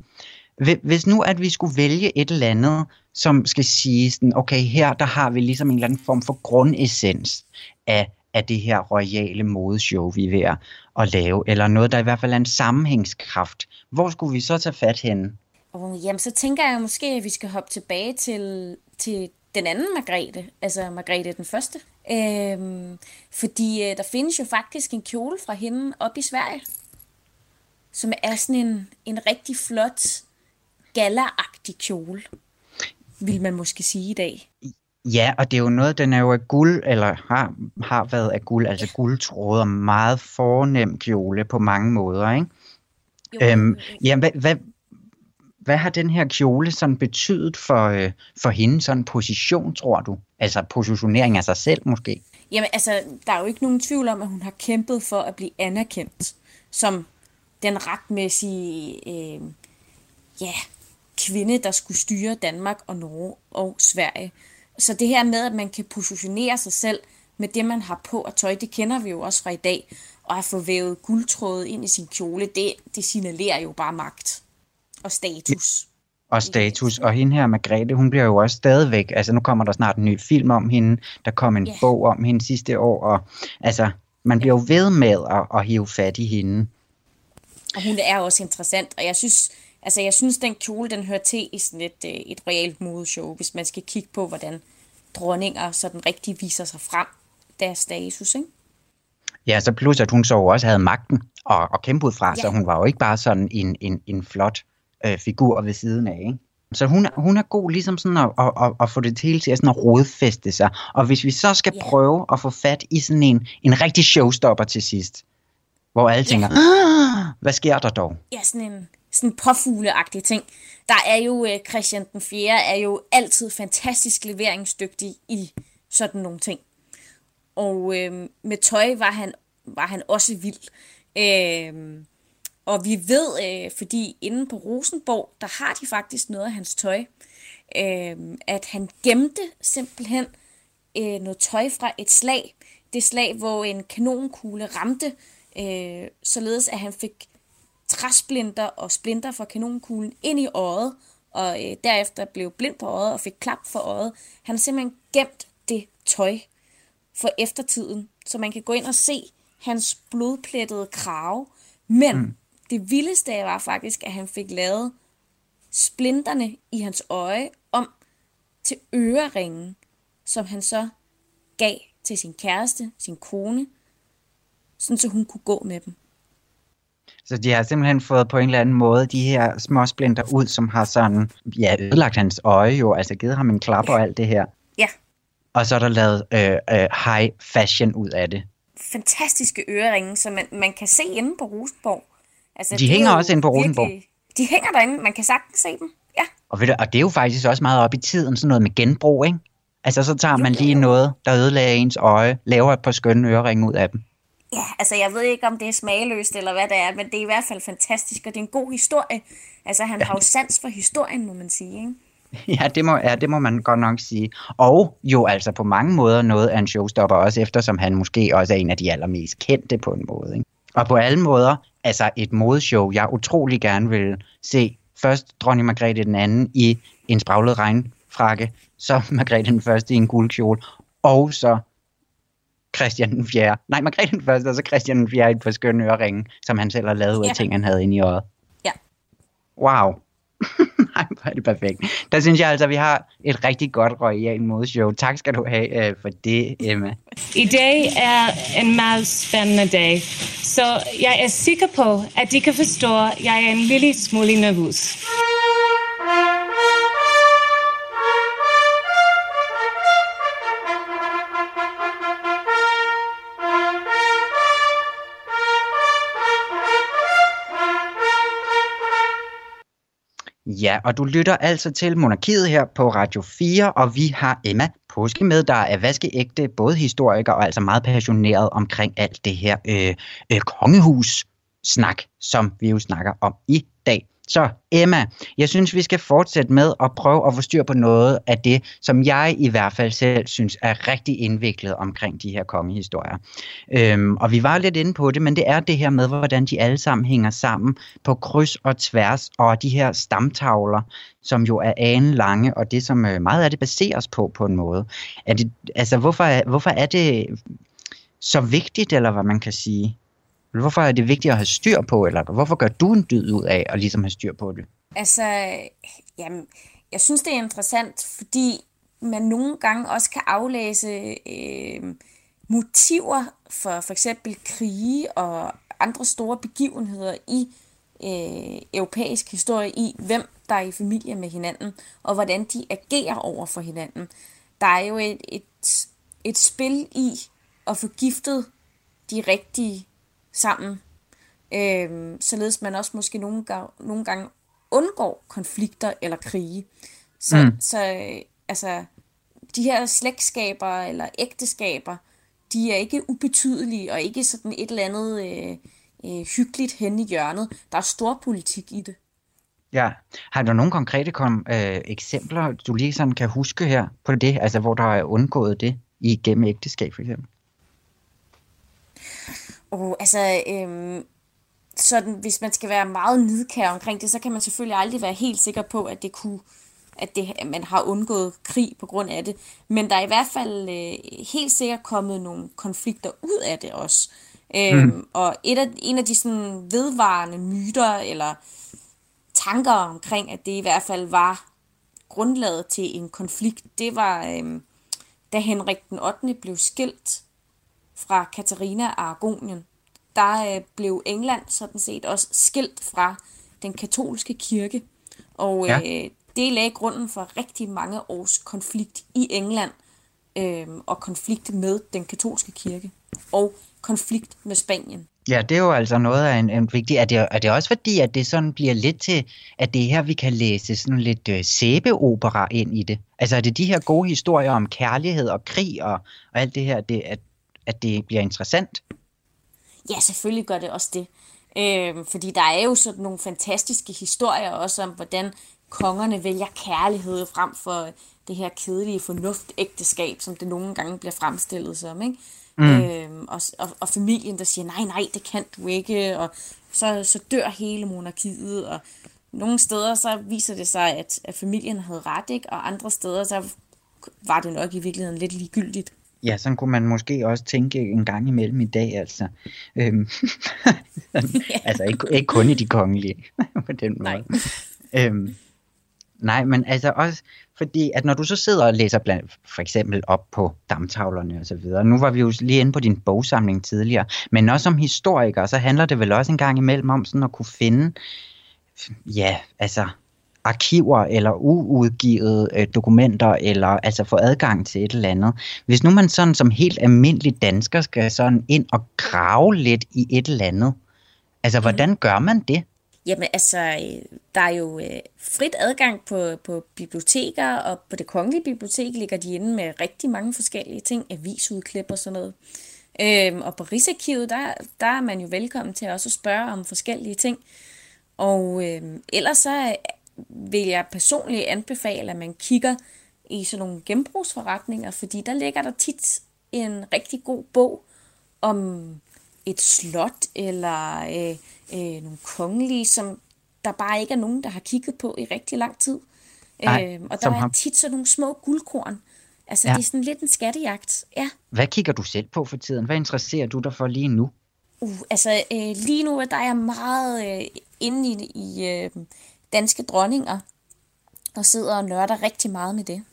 hvi- hvis nu, at vi skulle vælge et eller andet, som skal sige sådan, okay, her der har vi ligesom en eller anden form for grundessens af, af det her royale modeshow, vi er ved at- lave, eller noget, der i hvert fald er en sammenhængskraft. Hvor skulle vi så tage fat henne? Og jamen, så tænker jeg måske, at vi skal hoppe tilbage til, til den anden Margrethe, altså Margrethe den første. Øhm, fordi øh, der findes jo faktisk en kjole fra hende op i Sverige, som er sådan en, en rigtig flot, galleragtig kjole, vil man måske sige i dag. Ja, og det er jo noget, den er jo af guld, eller har, har været af guld, altså guldtråd og meget fornem kjole på mange måder, ikke? Jo, Øhm, øh, ja, hvad, hvad, hvad har den her kjole sådan betydet for, øh, for hende sådan position, tror du? Altså positionering af sig selv måske? Jamen, altså, der er jo ikke nogen tvivl om, at hun har kæmpet for at blive anerkendt som den retmæssige øh, ja, kvinde, der skulle styre Danmark og Norge og Sverige. Så det her med, at man kan positionere sig selv med det, man har på og tøj, det kender vi jo også fra i dag. Og at få vævet guldtråde ind i sin kjole, det, det signalerer jo bare magt og status. Og status. Og hende her, Margrethe, hun bliver jo også stadigvæk, altså nu kommer der snart en ny film om hende, der kom en Ja. bog om hende sidste år, og altså, man bliver jo ved med at, at hive fat i hende. Og hun er også interessant, og jeg synes, altså jeg synes, den kjole, den hører til i sådan et, øh, et realt modeshow, hvis man skal kigge på, hvordan dronninger sådan rigtig viser sig frem, deres status, ikke? Ja, så plus at hun så jo også havde magten og, og kæmpe ud fra, ja. Så hun var jo ikke bare sådan en, en, en flot øh, figur ved siden af, ikke? Så hun, hun er god ligesom sådan at, at, at, at få det hele til at, sådan at rodfæste sig. Og hvis vi så skal Ja. prøve at få fat i sådan en, en rigtig showstopper til sidst, hvor alle tænker, "Ah, hvad sker der dog? Ja, sådan en sådan påfugleagtige ting. Der er jo, øh, Christian den 4. er jo altid fantastisk leveringsdygtig i sådan nogle ting. Og øh, med tøj var han, var han også vild. Øh, og vi ved, øh, fordi inde på Rosenborg, der har de faktisk noget af hans tøj, øh, at han gemte simpelthen øh, noget tøj fra et slag. Det slag, hvor en kanonkugle ramte, øh, således at han fik træsplinter og splinter fra kanonkuglen ind i øjet, og øh, derefter blev blind på øjet og fik klap for øjet. Han har simpelthen gemt det tøj for eftertiden, så man kan gå ind og se hans blodplettede krave. Men mm. det vildeste var faktisk, at han fik lavet splinterne i hans øje om til øreringen, som han så gav til sin kæreste, sin kone, sådan så hun kunne gå med dem. Så de har simpelthen fået på en eller anden måde de her små splinter ud, som har sådan, ja, ødelagt hans øje jo, altså givet ham en klap og alt det her. Ja, Og så er der lavet øh, øh, high fashion ud af det. fantastiske øreringe, som man, man kan se inde på Rosenborg. Altså, De er hænger også inde på Rosenborg. virkelig- De hænger derinde, man kan sagtens se dem. Ja, Og, ved du, og det er jo faktisk også meget op i tiden, sådan noget med genbrug, ikke? Altså så tager man lige noget, der ødelagde ens øje, laver et par skønne øreringe ud af dem. Ja, altså jeg ved ikke, om det er smagløst eller hvad det er, men det er i hvert fald fantastisk, og det er en god historie. Altså han har jo sans for historien, må man sige, ikke? Ja, det må, ja, det må man godt nok sige. Og jo altså på mange måder noget af en showstopper, også eftersom han måske også er en af de allermest kendte på en måde. Ikke? Og på alle måder, altså et modeshow, jeg utrolig gerne vil se. Først dronning Margrethe den anden i en spraglet regnfrakke, så Margrethe den første i en guldkjole, og så Christian den 4. Nej, Margrethe den første, og så Christian den 4. i et par skønne øreringe, som han selv har lavet ud af Ja. ting, han havde inde i øjet. Ja. Wow. Nej, hvor er det perfekt. Der synes jeg altså, at vi har et rigtig godt royal modeshow. Tak skal du have uh, for det, Emma. I dag er en meget spændende dag, så jeg er sikker på, at de kan forstå, at jeg er en lille smule nervøs. Ja, og du lytter altså til Monarkiet her på Radio 4, og vi har Emma Påske med, der er vaskeægte, både historiker og altså meget passioneret omkring alt det her øh, øh, kongehus-snak, som vi jo snakker om i. Så Emma, jeg synes, vi skal fortsætte med at prøve at få styr på noget af det, som jeg i hvert fald selv synes er rigtig indviklet omkring de her kongehistorier. Øhm, og vi var lidt inde på det, men det er det her med, hvordan de alle sammen hænger sammen på kryds og tværs, og de her stamtavler, som jo er anen lange, og det som øh, meget af det baseres på på en måde. Er det, altså, hvorfor hvorfor er det så vigtigt, eller hvad man kan sige? Hvorfor er det vigtigt at have styr på, eller hvorfor gør du en dyd ud af at ligesom have styr på det? Altså, jamen, jeg synes, det er interessant, fordi man nogle gange også kan aflæse øh, motiver for for eksempel krige og andre store begivenheder i øh, europæisk historie i, hvem der er i familie med hinanden, og hvordan de agerer over for hinanden. Der er jo et, et, et spil i at få giftet de rigtige sammen, øh, således man også måske nogle gange, nogle gange undgår konflikter eller krige. Så, mm. så altså, de her slægtskaber eller ægteskaber, de er ikke ubetydelige og ikke sådan et eller andet øh, øh, hyggeligt hen i hjørnet. Der er stor politik i det. Ja. Har du nogle konkrete kom, øh, eksempler, du lige sådan kan huske her på det, altså hvor der er undgået det igennem ægteskab for eksempel? Oh, altså, øhm, sådan, hvis man skal være meget nidkær omkring det, så kan man selvfølgelig aldrig være helt sikker på, at det kunne at, det, at man har undgået krig på grund af det. Men der er i hvert fald øh, helt sikkert kommet nogle konflikter ud af det også. Øhm, mm. Og et af, en af de sådan vedvarende myter eller tanker omkring, at det i hvert fald var grundlaget til en konflikt, det var, øhm, da Henrik den 8. blev skilt fra Katarina af Aragonien, der øh, blev England sådan set også skilt fra den katolske kirke. Og ja. øh, det lagde grunden for rigtig mange års konflikt i England, øh, og konflikt med den katolske kirke, og konflikt med Spanien. Ja, det er jo altså noget af en, en vigtig... Er det, er det også fordi, at det sådan bliver lidt til, at det er her, vi kan læse sådan lidt øh, sæbeopera ind i det? Altså er det de her gode historier om kærlighed og krig og, og alt det her, det, at, at det bliver interessant? Ja, selvfølgelig gør det også det. Øh, fordi der er jo sådan nogle fantastiske historier også om, hvordan kongerne vælger kærlighed frem for det her kedelige fornuftægteskab, som det nogle gange bliver fremstillet som. Ikke? Mm. Øhm, og, og, og familien, der siger, nej, nej, det kan du ikke, og så, så dør hele monarkiet, og nogle steder så viser det sig, at, at familien havde ret, ikke? og andre steder så var det nok i virkeligheden lidt ligegyldigt. Ja, sådan kunne man måske også tænke en gang imellem i dag, altså. Øhm, altså ikke, ikke kun i de kongelige, på den måde. Nej. Øhm, nej, men altså også, fordi at når du så sidder og læser blandt, for eksempel op på damtavlerne og så videre, nu var vi jo lige inde på din bogsamling tidligere, men også som historiker, så handler det vel også en gang imellem om sådan at kunne finde, ja, altså arkiver eller uudgivede øh, dokumenter, eller altså få adgang til et eller andet. Hvis nu man sådan som helt almindelig dansker skal sådan ind og grave lidt i et eller andet, altså hvordan gør man det? Jamen altså, der er jo øh, frit adgang på, på biblioteker, og på det kongelige bibliotek ligger de inde med rigtig mange forskellige ting, avisudklip og sådan noget. Øhm, og på Rigsarkivet, der, der er man jo velkommen til også at spørge om forskellige ting. Og øhm, ellers så vil jeg personligt anbefale, at man kigger i sådan nogle genbrugsforretninger, fordi der ligger der tit en rigtig god bog om et slot eller øh, øh, nogle kongelige, som der bare ikke er nogen, der har kigget på i rigtig lang tid. Ej, øh, og der er ham. tit sådan nogle små guldkorn. Altså, ja. det er sådan lidt en skattejagt. Ja. Hvad kigger du selv på for tiden? Hvad interesserer du dig for lige nu? Uh, altså, øh, lige nu der er jeg meget øh, inde i, i øh, danske dronninger. og sidder og nørder rigtig meget med det.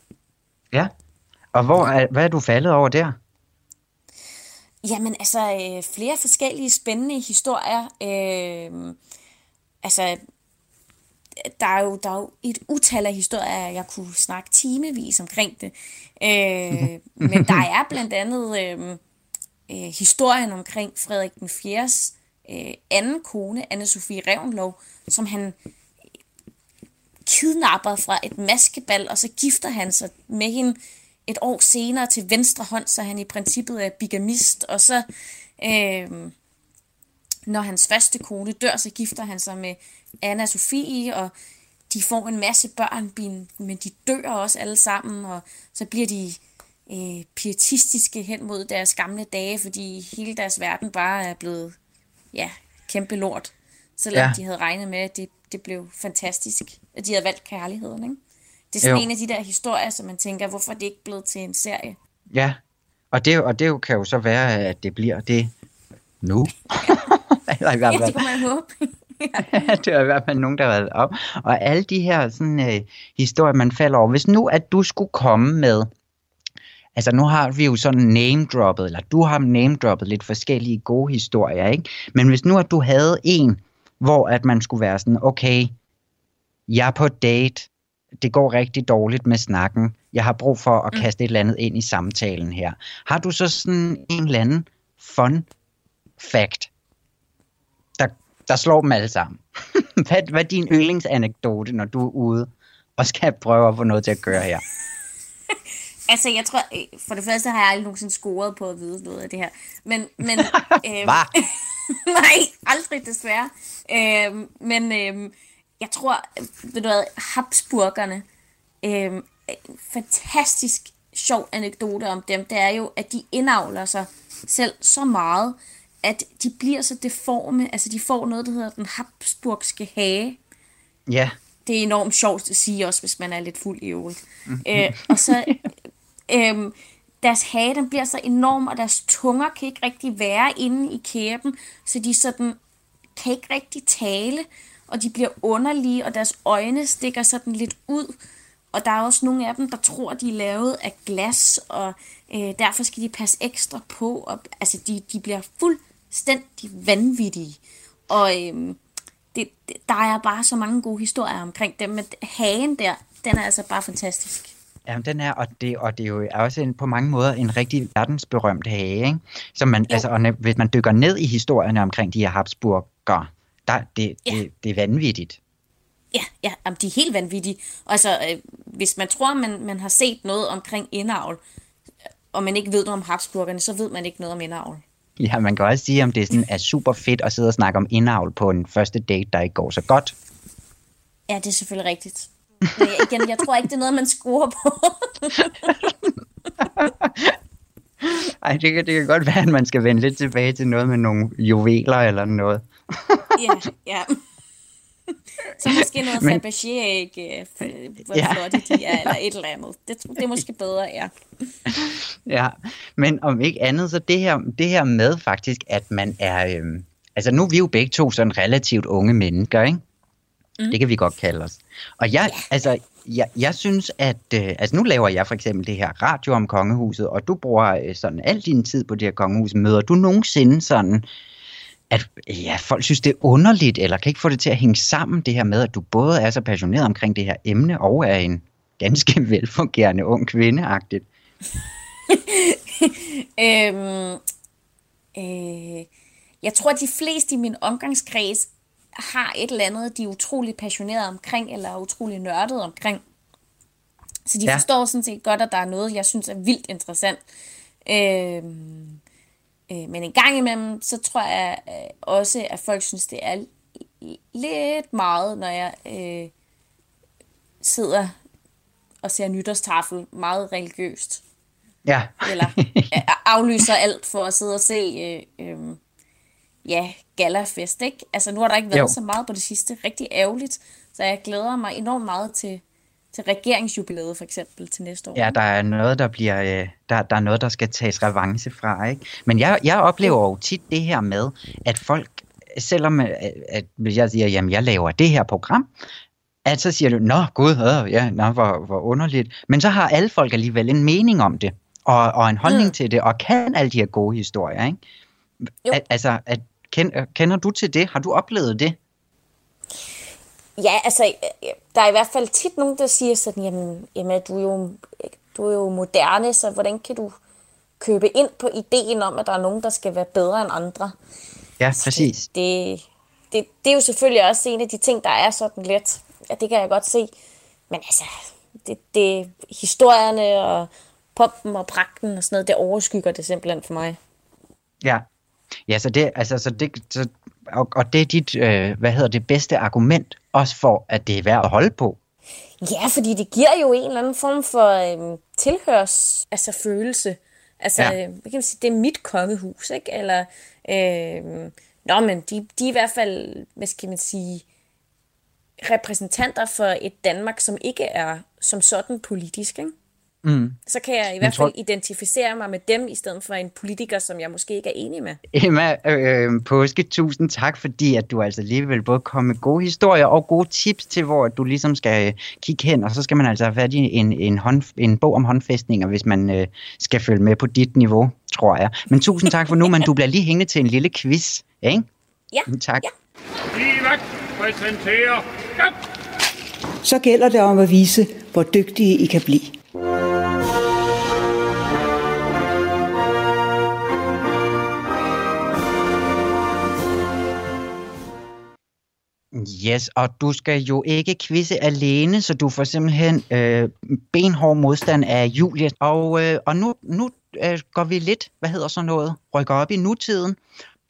Ja. Og hvor er, hvad er du faldet over der? Jamen altså, øh, flere forskellige spændende historier. Øh, altså, der er, jo, der er jo et utal af historier, jeg kunne snakke timevis omkring det. Øh, men der er blandt andet øh, øh, historien omkring Frederik den 4. Øh, anden kone, Anne-Sophie Revnlov, som han kidnapper fra et maskebal, og så gifter han sig med hende et år senere til venstre hånd, så han i princippet er bigamist, og så øh, når hans første kone dør, så gifter han sig med Anna Sofie, og de får en masse børn, men de dør også alle sammen, og så bliver de øh, pietistiske hen mod deres gamle dage, fordi hele deres verden bare er blevet ja, kæmpe lort. Selvom ja. de havde regnet med, at det, det blev fantastisk, at de havde valgt kærligheden. Ikke? Det er sådan jo. en af de der historier, som man tænker, hvorfor er det ikke blevet til en serie? Ja, og det, og det kan jo så være, at det bliver det nu. Eller i hvert fald. Ja, det kunne man håbe. det er i hvert fald nogen, der har været op. Og alle de her sådan, øh, historier, man falder over. Hvis nu, at du skulle komme med, altså nu har vi jo sådan name-droppet, eller du har name-droppet lidt forskellige gode historier, ikke? Men hvis nu, at du havde en, hvor at man skulle være sådan, okay, jeg er på date, det går rigtig dårligt med snakken, jeg har brug for at mm. kaste et eller andet ind i samtalen her. Har du så sådan en eller anden fun fact, der, der slår dem alle sammen? hvad, hvad er din yndlingsanekdote, når du er ude og skal prøve at få noget til at køre her? Altså, jeg tror, øh, for det første har jeg aldrig nogensinde scoret på at vide noget af det her. Men, men øh? nej, aldrig desværre. Øh, men øh, jeg tror, ved du hvad, Habsburgerne, øh, fantastisk sjov anekdote om dem, det er jo, at de indavler sig selv så meget, at de bliver så deforme, altså de får noget, der hedder den habsburgske hage. Ja. Det er enormt sjovt at sige også, hvis man er lidt fuld i øvrigt. Mm. Øh, og så, øh, deres hage, den bliver så enorm, og deres tunger kan ikke rigtig være inde i kæben, så de sådan kan ikke rigtig tale, og de bliver underlige, og deres øjne stikker sådan lidt ud. Og der er også nogle af dem, der tror, de er lavet af glas, og øh, derfor skal de passe ekstra på. Og, altså, de, de bliver fuldstændig vanvittige. Og øh, det, det, der er bare så mange gode historier omkring dem, men hagen der, den er altså bare fantastisk. Ja, den er, og det, og det er jo også en, på mange måder en rigtig verdensberømt hage, ikke? Som man, altså, og hvis man dykker ned i historierne omkring de her Habsburger, der, det, ja. det, det er vanvittigt. Ja, ja jamen, de er helt vanvittige. Altså, øh, hvis man tror, man, man har set noget omkring indavl, og man ikke ved noget om Habsburgerne, så ved man ikke noget om indavl. Ja, man kan også sige, om det sådan er super fedt at sidde og snakke om indavl på en første date, der ikke går så godt. Ja, det er selvfølgelig rigtigt. Men igen, jeg tror ikke, det er noget, man skruer på. Ej, det kan, det kan godt være, at man skal vende lidt tilbage til noget med nogle juveler eller noget. ja, ja. Så måske noget Men, Fabergé-æg, hvor ja. flotte de er, eller et eller andet. Det, det er måske bedre, ja. ja, men om ikke andet, så det her, det her med faktisk, at man er... Øhm, altså nu er vi jo begge to sådan relativt unge mennesker, ikke? Mm. Det kan vi godt kalde os. Og jeg, yeah. altså, jeg, jeg synes, at... Øh, altså nu laver jeg for eksempel det her radio om kongehuset, og du bruger øh, sådan al din tid på det her kongehus. Møder du nogensinde sådan at ja, folk synes, det er underligt, eller kan ikke få det til at hænge sammen, det her med, at du både er så passioneret omkring det her emne, og er en ganske velfungerende ung kvinde-agtigt. øhm, øh, jeg tror, at de fleste i min omgangskreds har et eller andet, de er utrolig passionerede omkring, eller utrolig nørdet omkring. Så de ja. forstår sådan set godt, at der er noget, jeg synes er vildt interessant. Øhm, Øh, men en gang imellem, så tror jeg øh, også, at folk synes, det er lidt meget, når jeg øh, sidder og ser nytårstafel meget religiøst. Ja. Eller øh, aflyser alt for at sidde og se øh, øh, ja, galafest, ikke? Altså nu har der ikke været jo. så meget på det sidste. Rigtig ærgerligt. Så jeg glæder mig enormt meget til, til regeringsjubilæet for eksempel til næste år. Ja, der er noget, der bliver, øh, der, der er noget, der skal tages revanche fra, ikke? Men jeg, jeg oplever jo tit det her med, at folk, selvom at, at hvis jeg siger, jamen jeg laver det her program, at så siger du, nå gud, øh, ja, nå, hvor, hvor underligt. Men så har alle folk alligevel en mening om det, og, og en holdning mm. til det, og kan alle de her gode historier, ikke? Jo. At, altså, at, kender, du til det? Har du oplevet det? Ja, altså, øh, der er i hvert fald tit nogen, der siger sådan, jamen, jamen du, er jo, du er jo moderne, så hvordan kan du købe ind på ideen om, at der er nogen, der skal være bedre end andre? Ja, præcis. Det, det, det er jo selvfølgelig også en af de ting, der er sådan lidt, ja, det kan jeg godt se. Men altså, det, det, historierne og pompen og pragten og sådan noget, det overskygger det simpelthen for mig. Ja, ja så det, altså, så det, så, og, og det er dit, øh, hvad hedder det, bedste argument, også for, at det er værd at holde på. Ja, fordi det giver jo en eller anden form for øhm, tilhørs, altså følelse. Altså, Ja. ja. hvad kan man sige, det er mit kongehus, ikke? Eller, øhm, nå, men de, de er i hvert fald, hvad skal man sige, repræsentanter for et Danmark, som ikke er som sådan politisk, ikke? Mm. Så kan jeg i hvert tror- fald identificere mig med dem, i stedet for en politiker, som jeg måske ikke er enig med. Emma øh, Påske, tusind tak, fordi at du altså alligevel både kom med gode historier og gode tips til, hvor du ligesom skal øh, kigge hen, og så skal man altså have fat i en, en, hånd, en bog om håndfæstninger, hvis man øh, skal følge med på dit niveau, tror jeg. Men tusind tak for nu, men du bliver lige hængende til en lille quiz, ikke? Ja, Tak. ja. Livet præsenterer... Så gælder det om at vise, hvor dygtige I kan blive. Yes, og du skal jo ikke quizze alene, så du får simpelthen øh, benhård modstand af Julie. Og, øh, og nu, nu øh, går vi lidt, hvad hedder så noget, rykker op i nutiden.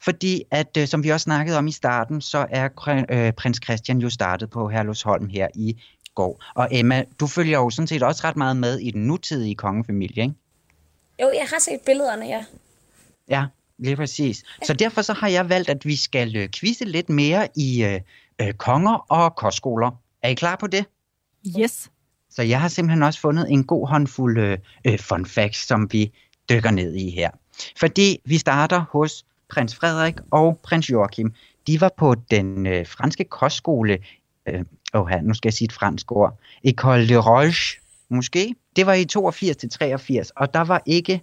Fordi at, øh, som vi også snakkede om i starten, så er øh, prins Christian jo startet på Herlufsholm her i går. Og Emma, du følger jo sådan set også ret meget med i den nutidige kongefamilie, ikke? Jo, jeg har set billederne, ja. Ja, lige præcis. Så derfor så har jeg valgt, at vi skal øh, quizze lidt mere i øh, øh, konger og kostskoler. Er I klar på det? Yes. Så jeg har simpelthen også fundet en god håndfuld øh, øh, fun facts, som vi dykker ned i her. Fordi vi starter hos prins Frederik og prins Joachim. De var på den øh, franske kostskole, øh, åh, nu skal jeg sige et fransk ord, École de Roche, måske. Det var i 82 til 83, og der var ikke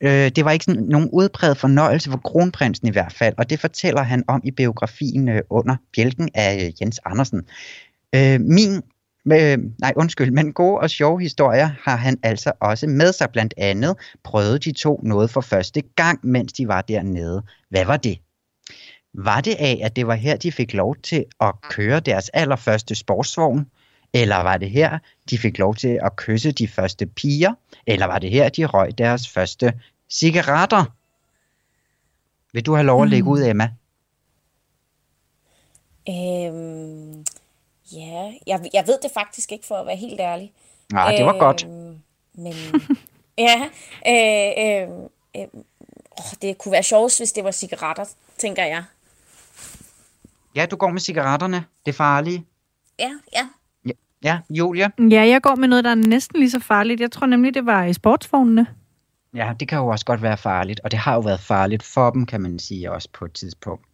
Øh, det var ikke sådan nogen udpræget fornøjelse for kronprinsen i hvert fald, og det fortæller han om i biografien øh, under bjælken af øh, Jens Andersen. Øh, min, øh, nej undskyld, men gode og sjove historier har han altså også med sig. Blandt andet prøvede de to noget for første gang, mens de var dernede. Hvad var det? Var det af, at det var her, de fik lov til at køre deres allerførste sportsvogn? Eller var det her, de fik lov til at kysse de første piger? Eller var det her, de røg deres første cigaretter? Vil du have lov at lægge ud, Emma? Øhm, ja, jeg, jeg ved det faktisk ikke, for at være helt ærlig. Nej, det var godt. Øhm, Men, ja, øh, øh, øh, åh, det kunne være sjovt, hvis det var cigaretter, tænker jeg. Ja, du går med cigaretterne. Det er farlige. Ja, ja. Ja, Julia? Ja, jeg går med noget, der er næsten lige så farligt. Jeg tror nemlig, det var i sportsvognene. Ja, det kan jo også godt være farligt, og det har jo været farligt for dem, kan man sige også på et tidspunkt.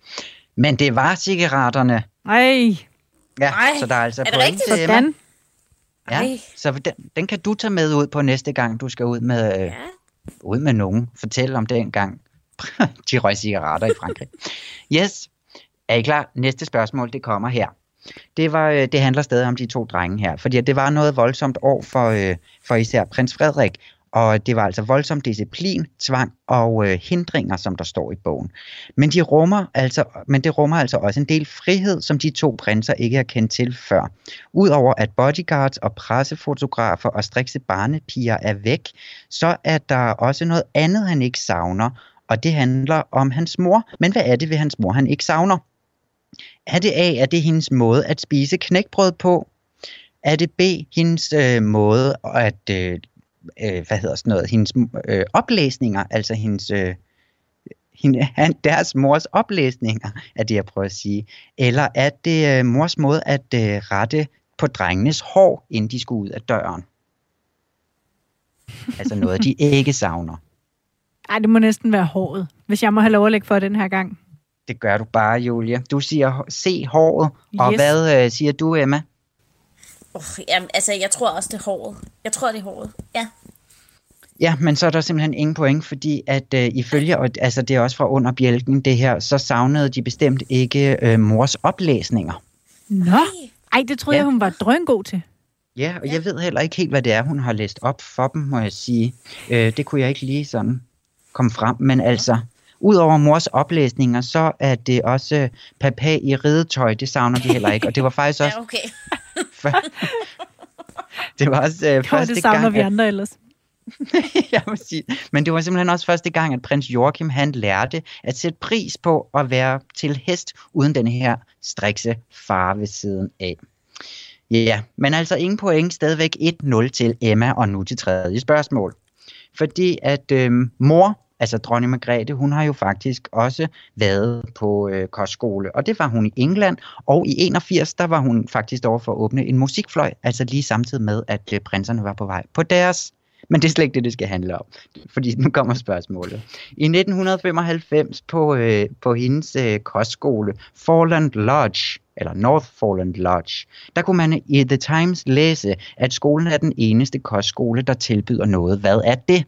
Men det var cigaretterne. Ej, Ja, Ej, så der er altså er det rigtigt? til Emma. sådan. Ja, Ej. så den, den kan du tage med ud på næste gang, du skal ud med, øh, Ja. ud med nogen. Fortæl om den gang, de røg cigaretter i Frankrig. Yes, er I klar? Næste spørgsmål, det kommer her. Det, var, øh, det handler stadig om de to drenge her, fordi det var noget voldsomt år for, øh, for især prins Frederik, og det var altså voldsom disciplin, tvang og øh, hindringer, som der står i bogen. Men, de rummer altså, men det rummer altså også en del frihed, som de to prinser ikke har kendt til før. Udover at bodyguards og pressefotografer og strikse barnepiger er væk, så er der også noget andet, han ikke savner, og det handler om hans mor. Men hvad er det ved hans mor, han ikke savner? Er det A, at det er hendes måde at spise knækbrød på? Er det B, hendes øh, måde at, øh, øh, hvad hedder sådan noget, hendes øh, oplæsninger, altså hendes, øh, hende, han, deres mors oplæsninger, er det jeg prøver at sige. Eller er det øh, mors måde at øh, rette på drengenes hår, inden de skulle ud af døren? Altså noget, de ikke savner. Ej, det må næsten være håret, hvis jeg må have lov at lægge for den her gang. Det gør du bare, Julia. Du siger C, håret. Og Yes. hvad øh, siger du, Emma? Oh, jamen, altså, jeg tror også, det er håret. Jeg tror, det er håret. Ja. Ja, men så er der simpelthen ingen point, fordi at øh, ifølge, og, altså det er også fra under bjælken det her, så savnede de bestemt ikke øh, mors oplæsninger. Nå, ej, det troede Ja. jeg, hun var drøngod til. Ja, og jeg ved heller ikke helt, hvad det er, hun har læst op for dem, må jeg sige. Øh, det kunne jeg ikke lige sådan komme frem, men altså, udover mors oplæsninger, så er det også øh, papa i ridetøj, det savner de heller ikke, og det var faktisk også, Ja, okay. det var også øh, Jo, første det savner gang, vi andre ellers. jeg må sige, men det var simpelthen også første gang, at prins Joachim, han lærte at sætte pris på at være til hest, uden den her strikse far ved siden af. Ja, men altså ingen point, stadigvæk 1-0 til Emma, og nu til tredje spørgsmål. Fordi at øhm, mor, altså dronning Margrethe, hun har jo faktisk også været på øh, kostskole, og det var hun i England, og i 81, der var hun faktisk over for at åbne en musikfløj, altså lige samtidig med, at øh, prinserne var på vej på deres. Men det er slet ikke det, det skal handle om, fordi nu kommer spørgsmålet. I 1995 på, øh, på hendes øh, kostskole, Forland Lodge, eller North Forland Lodge, der kunne man i The Times læse, at skolen er den eneste kostskole, der tilbyder noget. Hvad er det?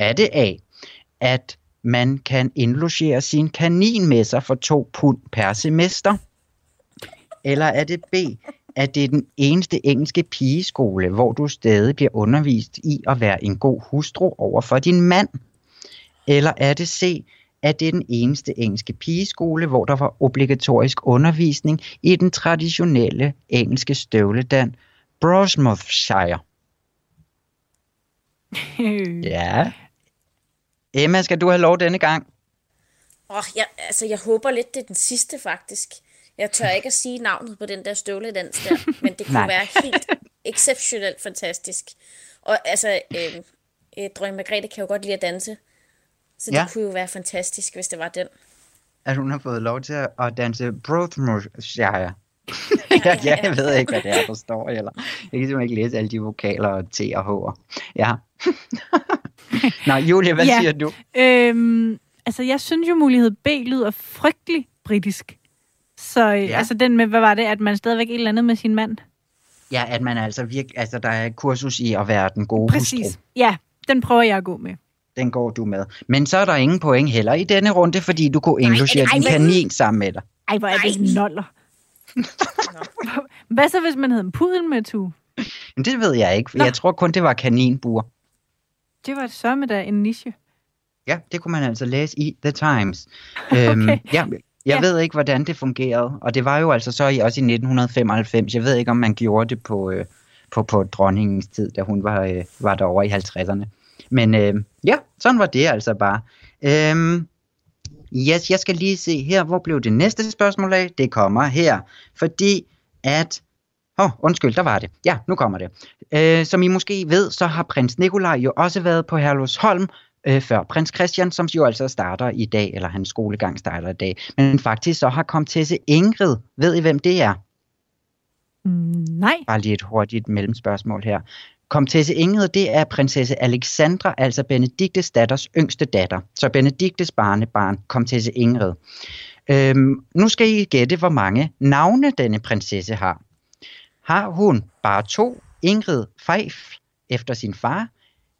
Er det A, at man kan indlogere sin kanin med sig for to pund per semester? Eller er det B, at det er den eneste engelske pigeskole, hvor du stadig bliver undervist i at være en god hustru over for din mand? Eller er det C, at det er den eneste engelske pigeskole, hvor der var obligatorisk undervisning i den traditionelle engelske støvledan Brosmouthshire? Ja. Emma, skal du have lov denne gang? Oh, jeg, altså, jeg håber lidt, det er den sidste, faktisk. Jeg tør ikke at sige navnet på den der støvledans der, men det kunne være helt exceptionelt fantastisk. Og altså, øh, øh, dronning Margrethe kan jo godt lide at danse, så det Ja. kunne jo være fantastisk, hvis det var den. At hun har fået lov til at- danse ja, jeg ved ikke, hvad det er, der står, eller jeg kan simpelthen ikke læse alle de vokaler og T og H'er. Ja. Nå, Julie, hvad Ja. siger du? Øhm, altså, jeg synes jo, mulighed B lyder frygtelig britisk. Så øh, Ja. ja. altså den med, hvad var det, at man stadigvæk et eller andet med sin mand? Ja, at man altså virkelig, altså der er et kursus i at være den gode Præcis. hustru. Ja, den prøver jeg at gå med. Den går du med. Men så er der ingen point heller i denne runde, fordi du kunne indlogere ej, din kanin sammen med dig. Ej, hvor er det noller. Hvad så, hvis man havde en pudel med, tu? Men det ved jeg ikke. Nå. Jeg tror kun, det var kaninbur. Det var sørme da en niche. Ja, det kunne man altså læse i The Times. Øhm, Okay. ja, jeg Ja. ved ikke, hvordan det fungerede. Og det var jo altså så i, også i 1995. Jeg ved ikke, om man gjorde det på, øh, på, på dronningens tid, da hun var, øh, var derovre i 50'erne. Men øh, ja, sådan var det altså bare. Øhm, yes, jeg skal lige se her, hvor blev det næste spørgsmål af? Det kommer her. Fordi at... Åh, oh, undskyld, der var det. Ja, nu kommer det. Øh, som I måske ved, så har prins Nikolaj jo også været på Herlufsholm øh, før prins Christian, som jo altså starter i dag, eller hans skolegang starter i dag. Men faktisk så har komtesse Ingrid, ved I hvem det er? Mm, nej. Bare lige et hurtigt mellemspørgsmål her. Komtesse Ingrid, det er prinsesse Alexandra, altså Benediktes datters yngste datter. Så Benediktes barnebarn, komtesse Ingrid. Øhm, nu skal I gætte, hvor mange navne denne prinsesse har. Har hun bare to, Ingrid Feif, efter sin far,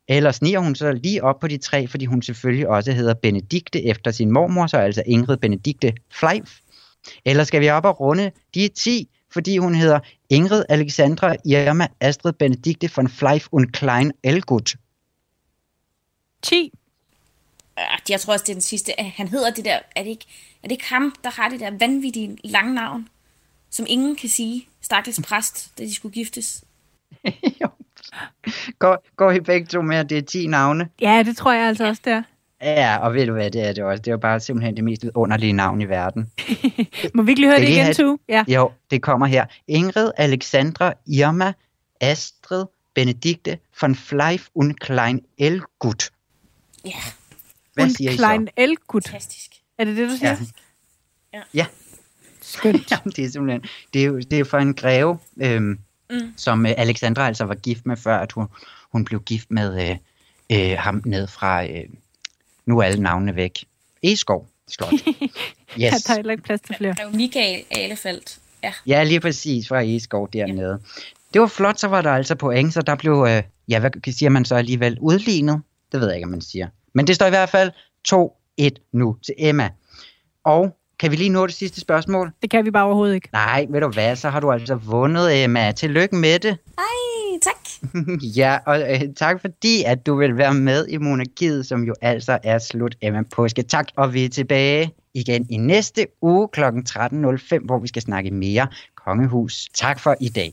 eller sniger hun så lige op på de tre, fordi hun selvfølgelig også hedder Benedikte efter sin mormor, så altså Ingrid Benedikte Fleif. Eller skal vi op og runde de 10, fordi hun hedder Ingrid Alexandra Irma Astrid Benedikte von Fleif und Klein Elgut. 10. Øh, Jeg tror også, det er den sidste. Han hedder det der... Er det ikke, er det ikke ham, der har det der vanvittige lange navn, som ingen kan sige? Stakkels præst, da de skulle giftes. Går, går I begge to med, at det er 10 navne? Ja, det tror jeg altså også, der. Ja, og ved du hvad, det er det også. Det er jo bare simpelthen det mest underlige navn i verden. Må vi ikke lige høre det I igen, tu? Ja. Jo, det kommer her. Ingrid Alexandra Irma Astrid Benedikte von Fleif und Klein Elgut. Ja, Hvad Und siger I Klein så? Elgut. fantastisk. Er det det, du siger? Ja. Ja. Skønt. Jamen, det er simpelthen, det er jo det er for en greve, øhm, mm. som øh, Alexandra altså var gift med, før at hun, hun blev gift med øh, øh, ham ned fra, øh, nu er alle navnene væk, Eskov Slot. Ja, Yes. der er heller ikke plads til flere. Grev Michael Alefeldt. Ja. Ja, lige præcis fra Egeskov dernede. Det var flot, så var der altså point, så der blev, øh, ja, hvad siger man så alligevel, udlignet? Det ved jeg ikke, om man siger. Men det står i hvert fald 2-1 nu til Emma. Og kan vi lige nå det sidste spørgsmål? Det kan vi bare overhovedet ikke. Nej, ved du hvad, så har du altså vundet, Emma. Tillykke med det. Tak. ja, og øh, tak fordi, at du vil være med i Monarkiet, som jo altså er slut Emma Påske. Tak, og vi er tilbage igen i næste uge kl. 13.05, hvor vi skal snakke mere kongehus. Tak for i dag.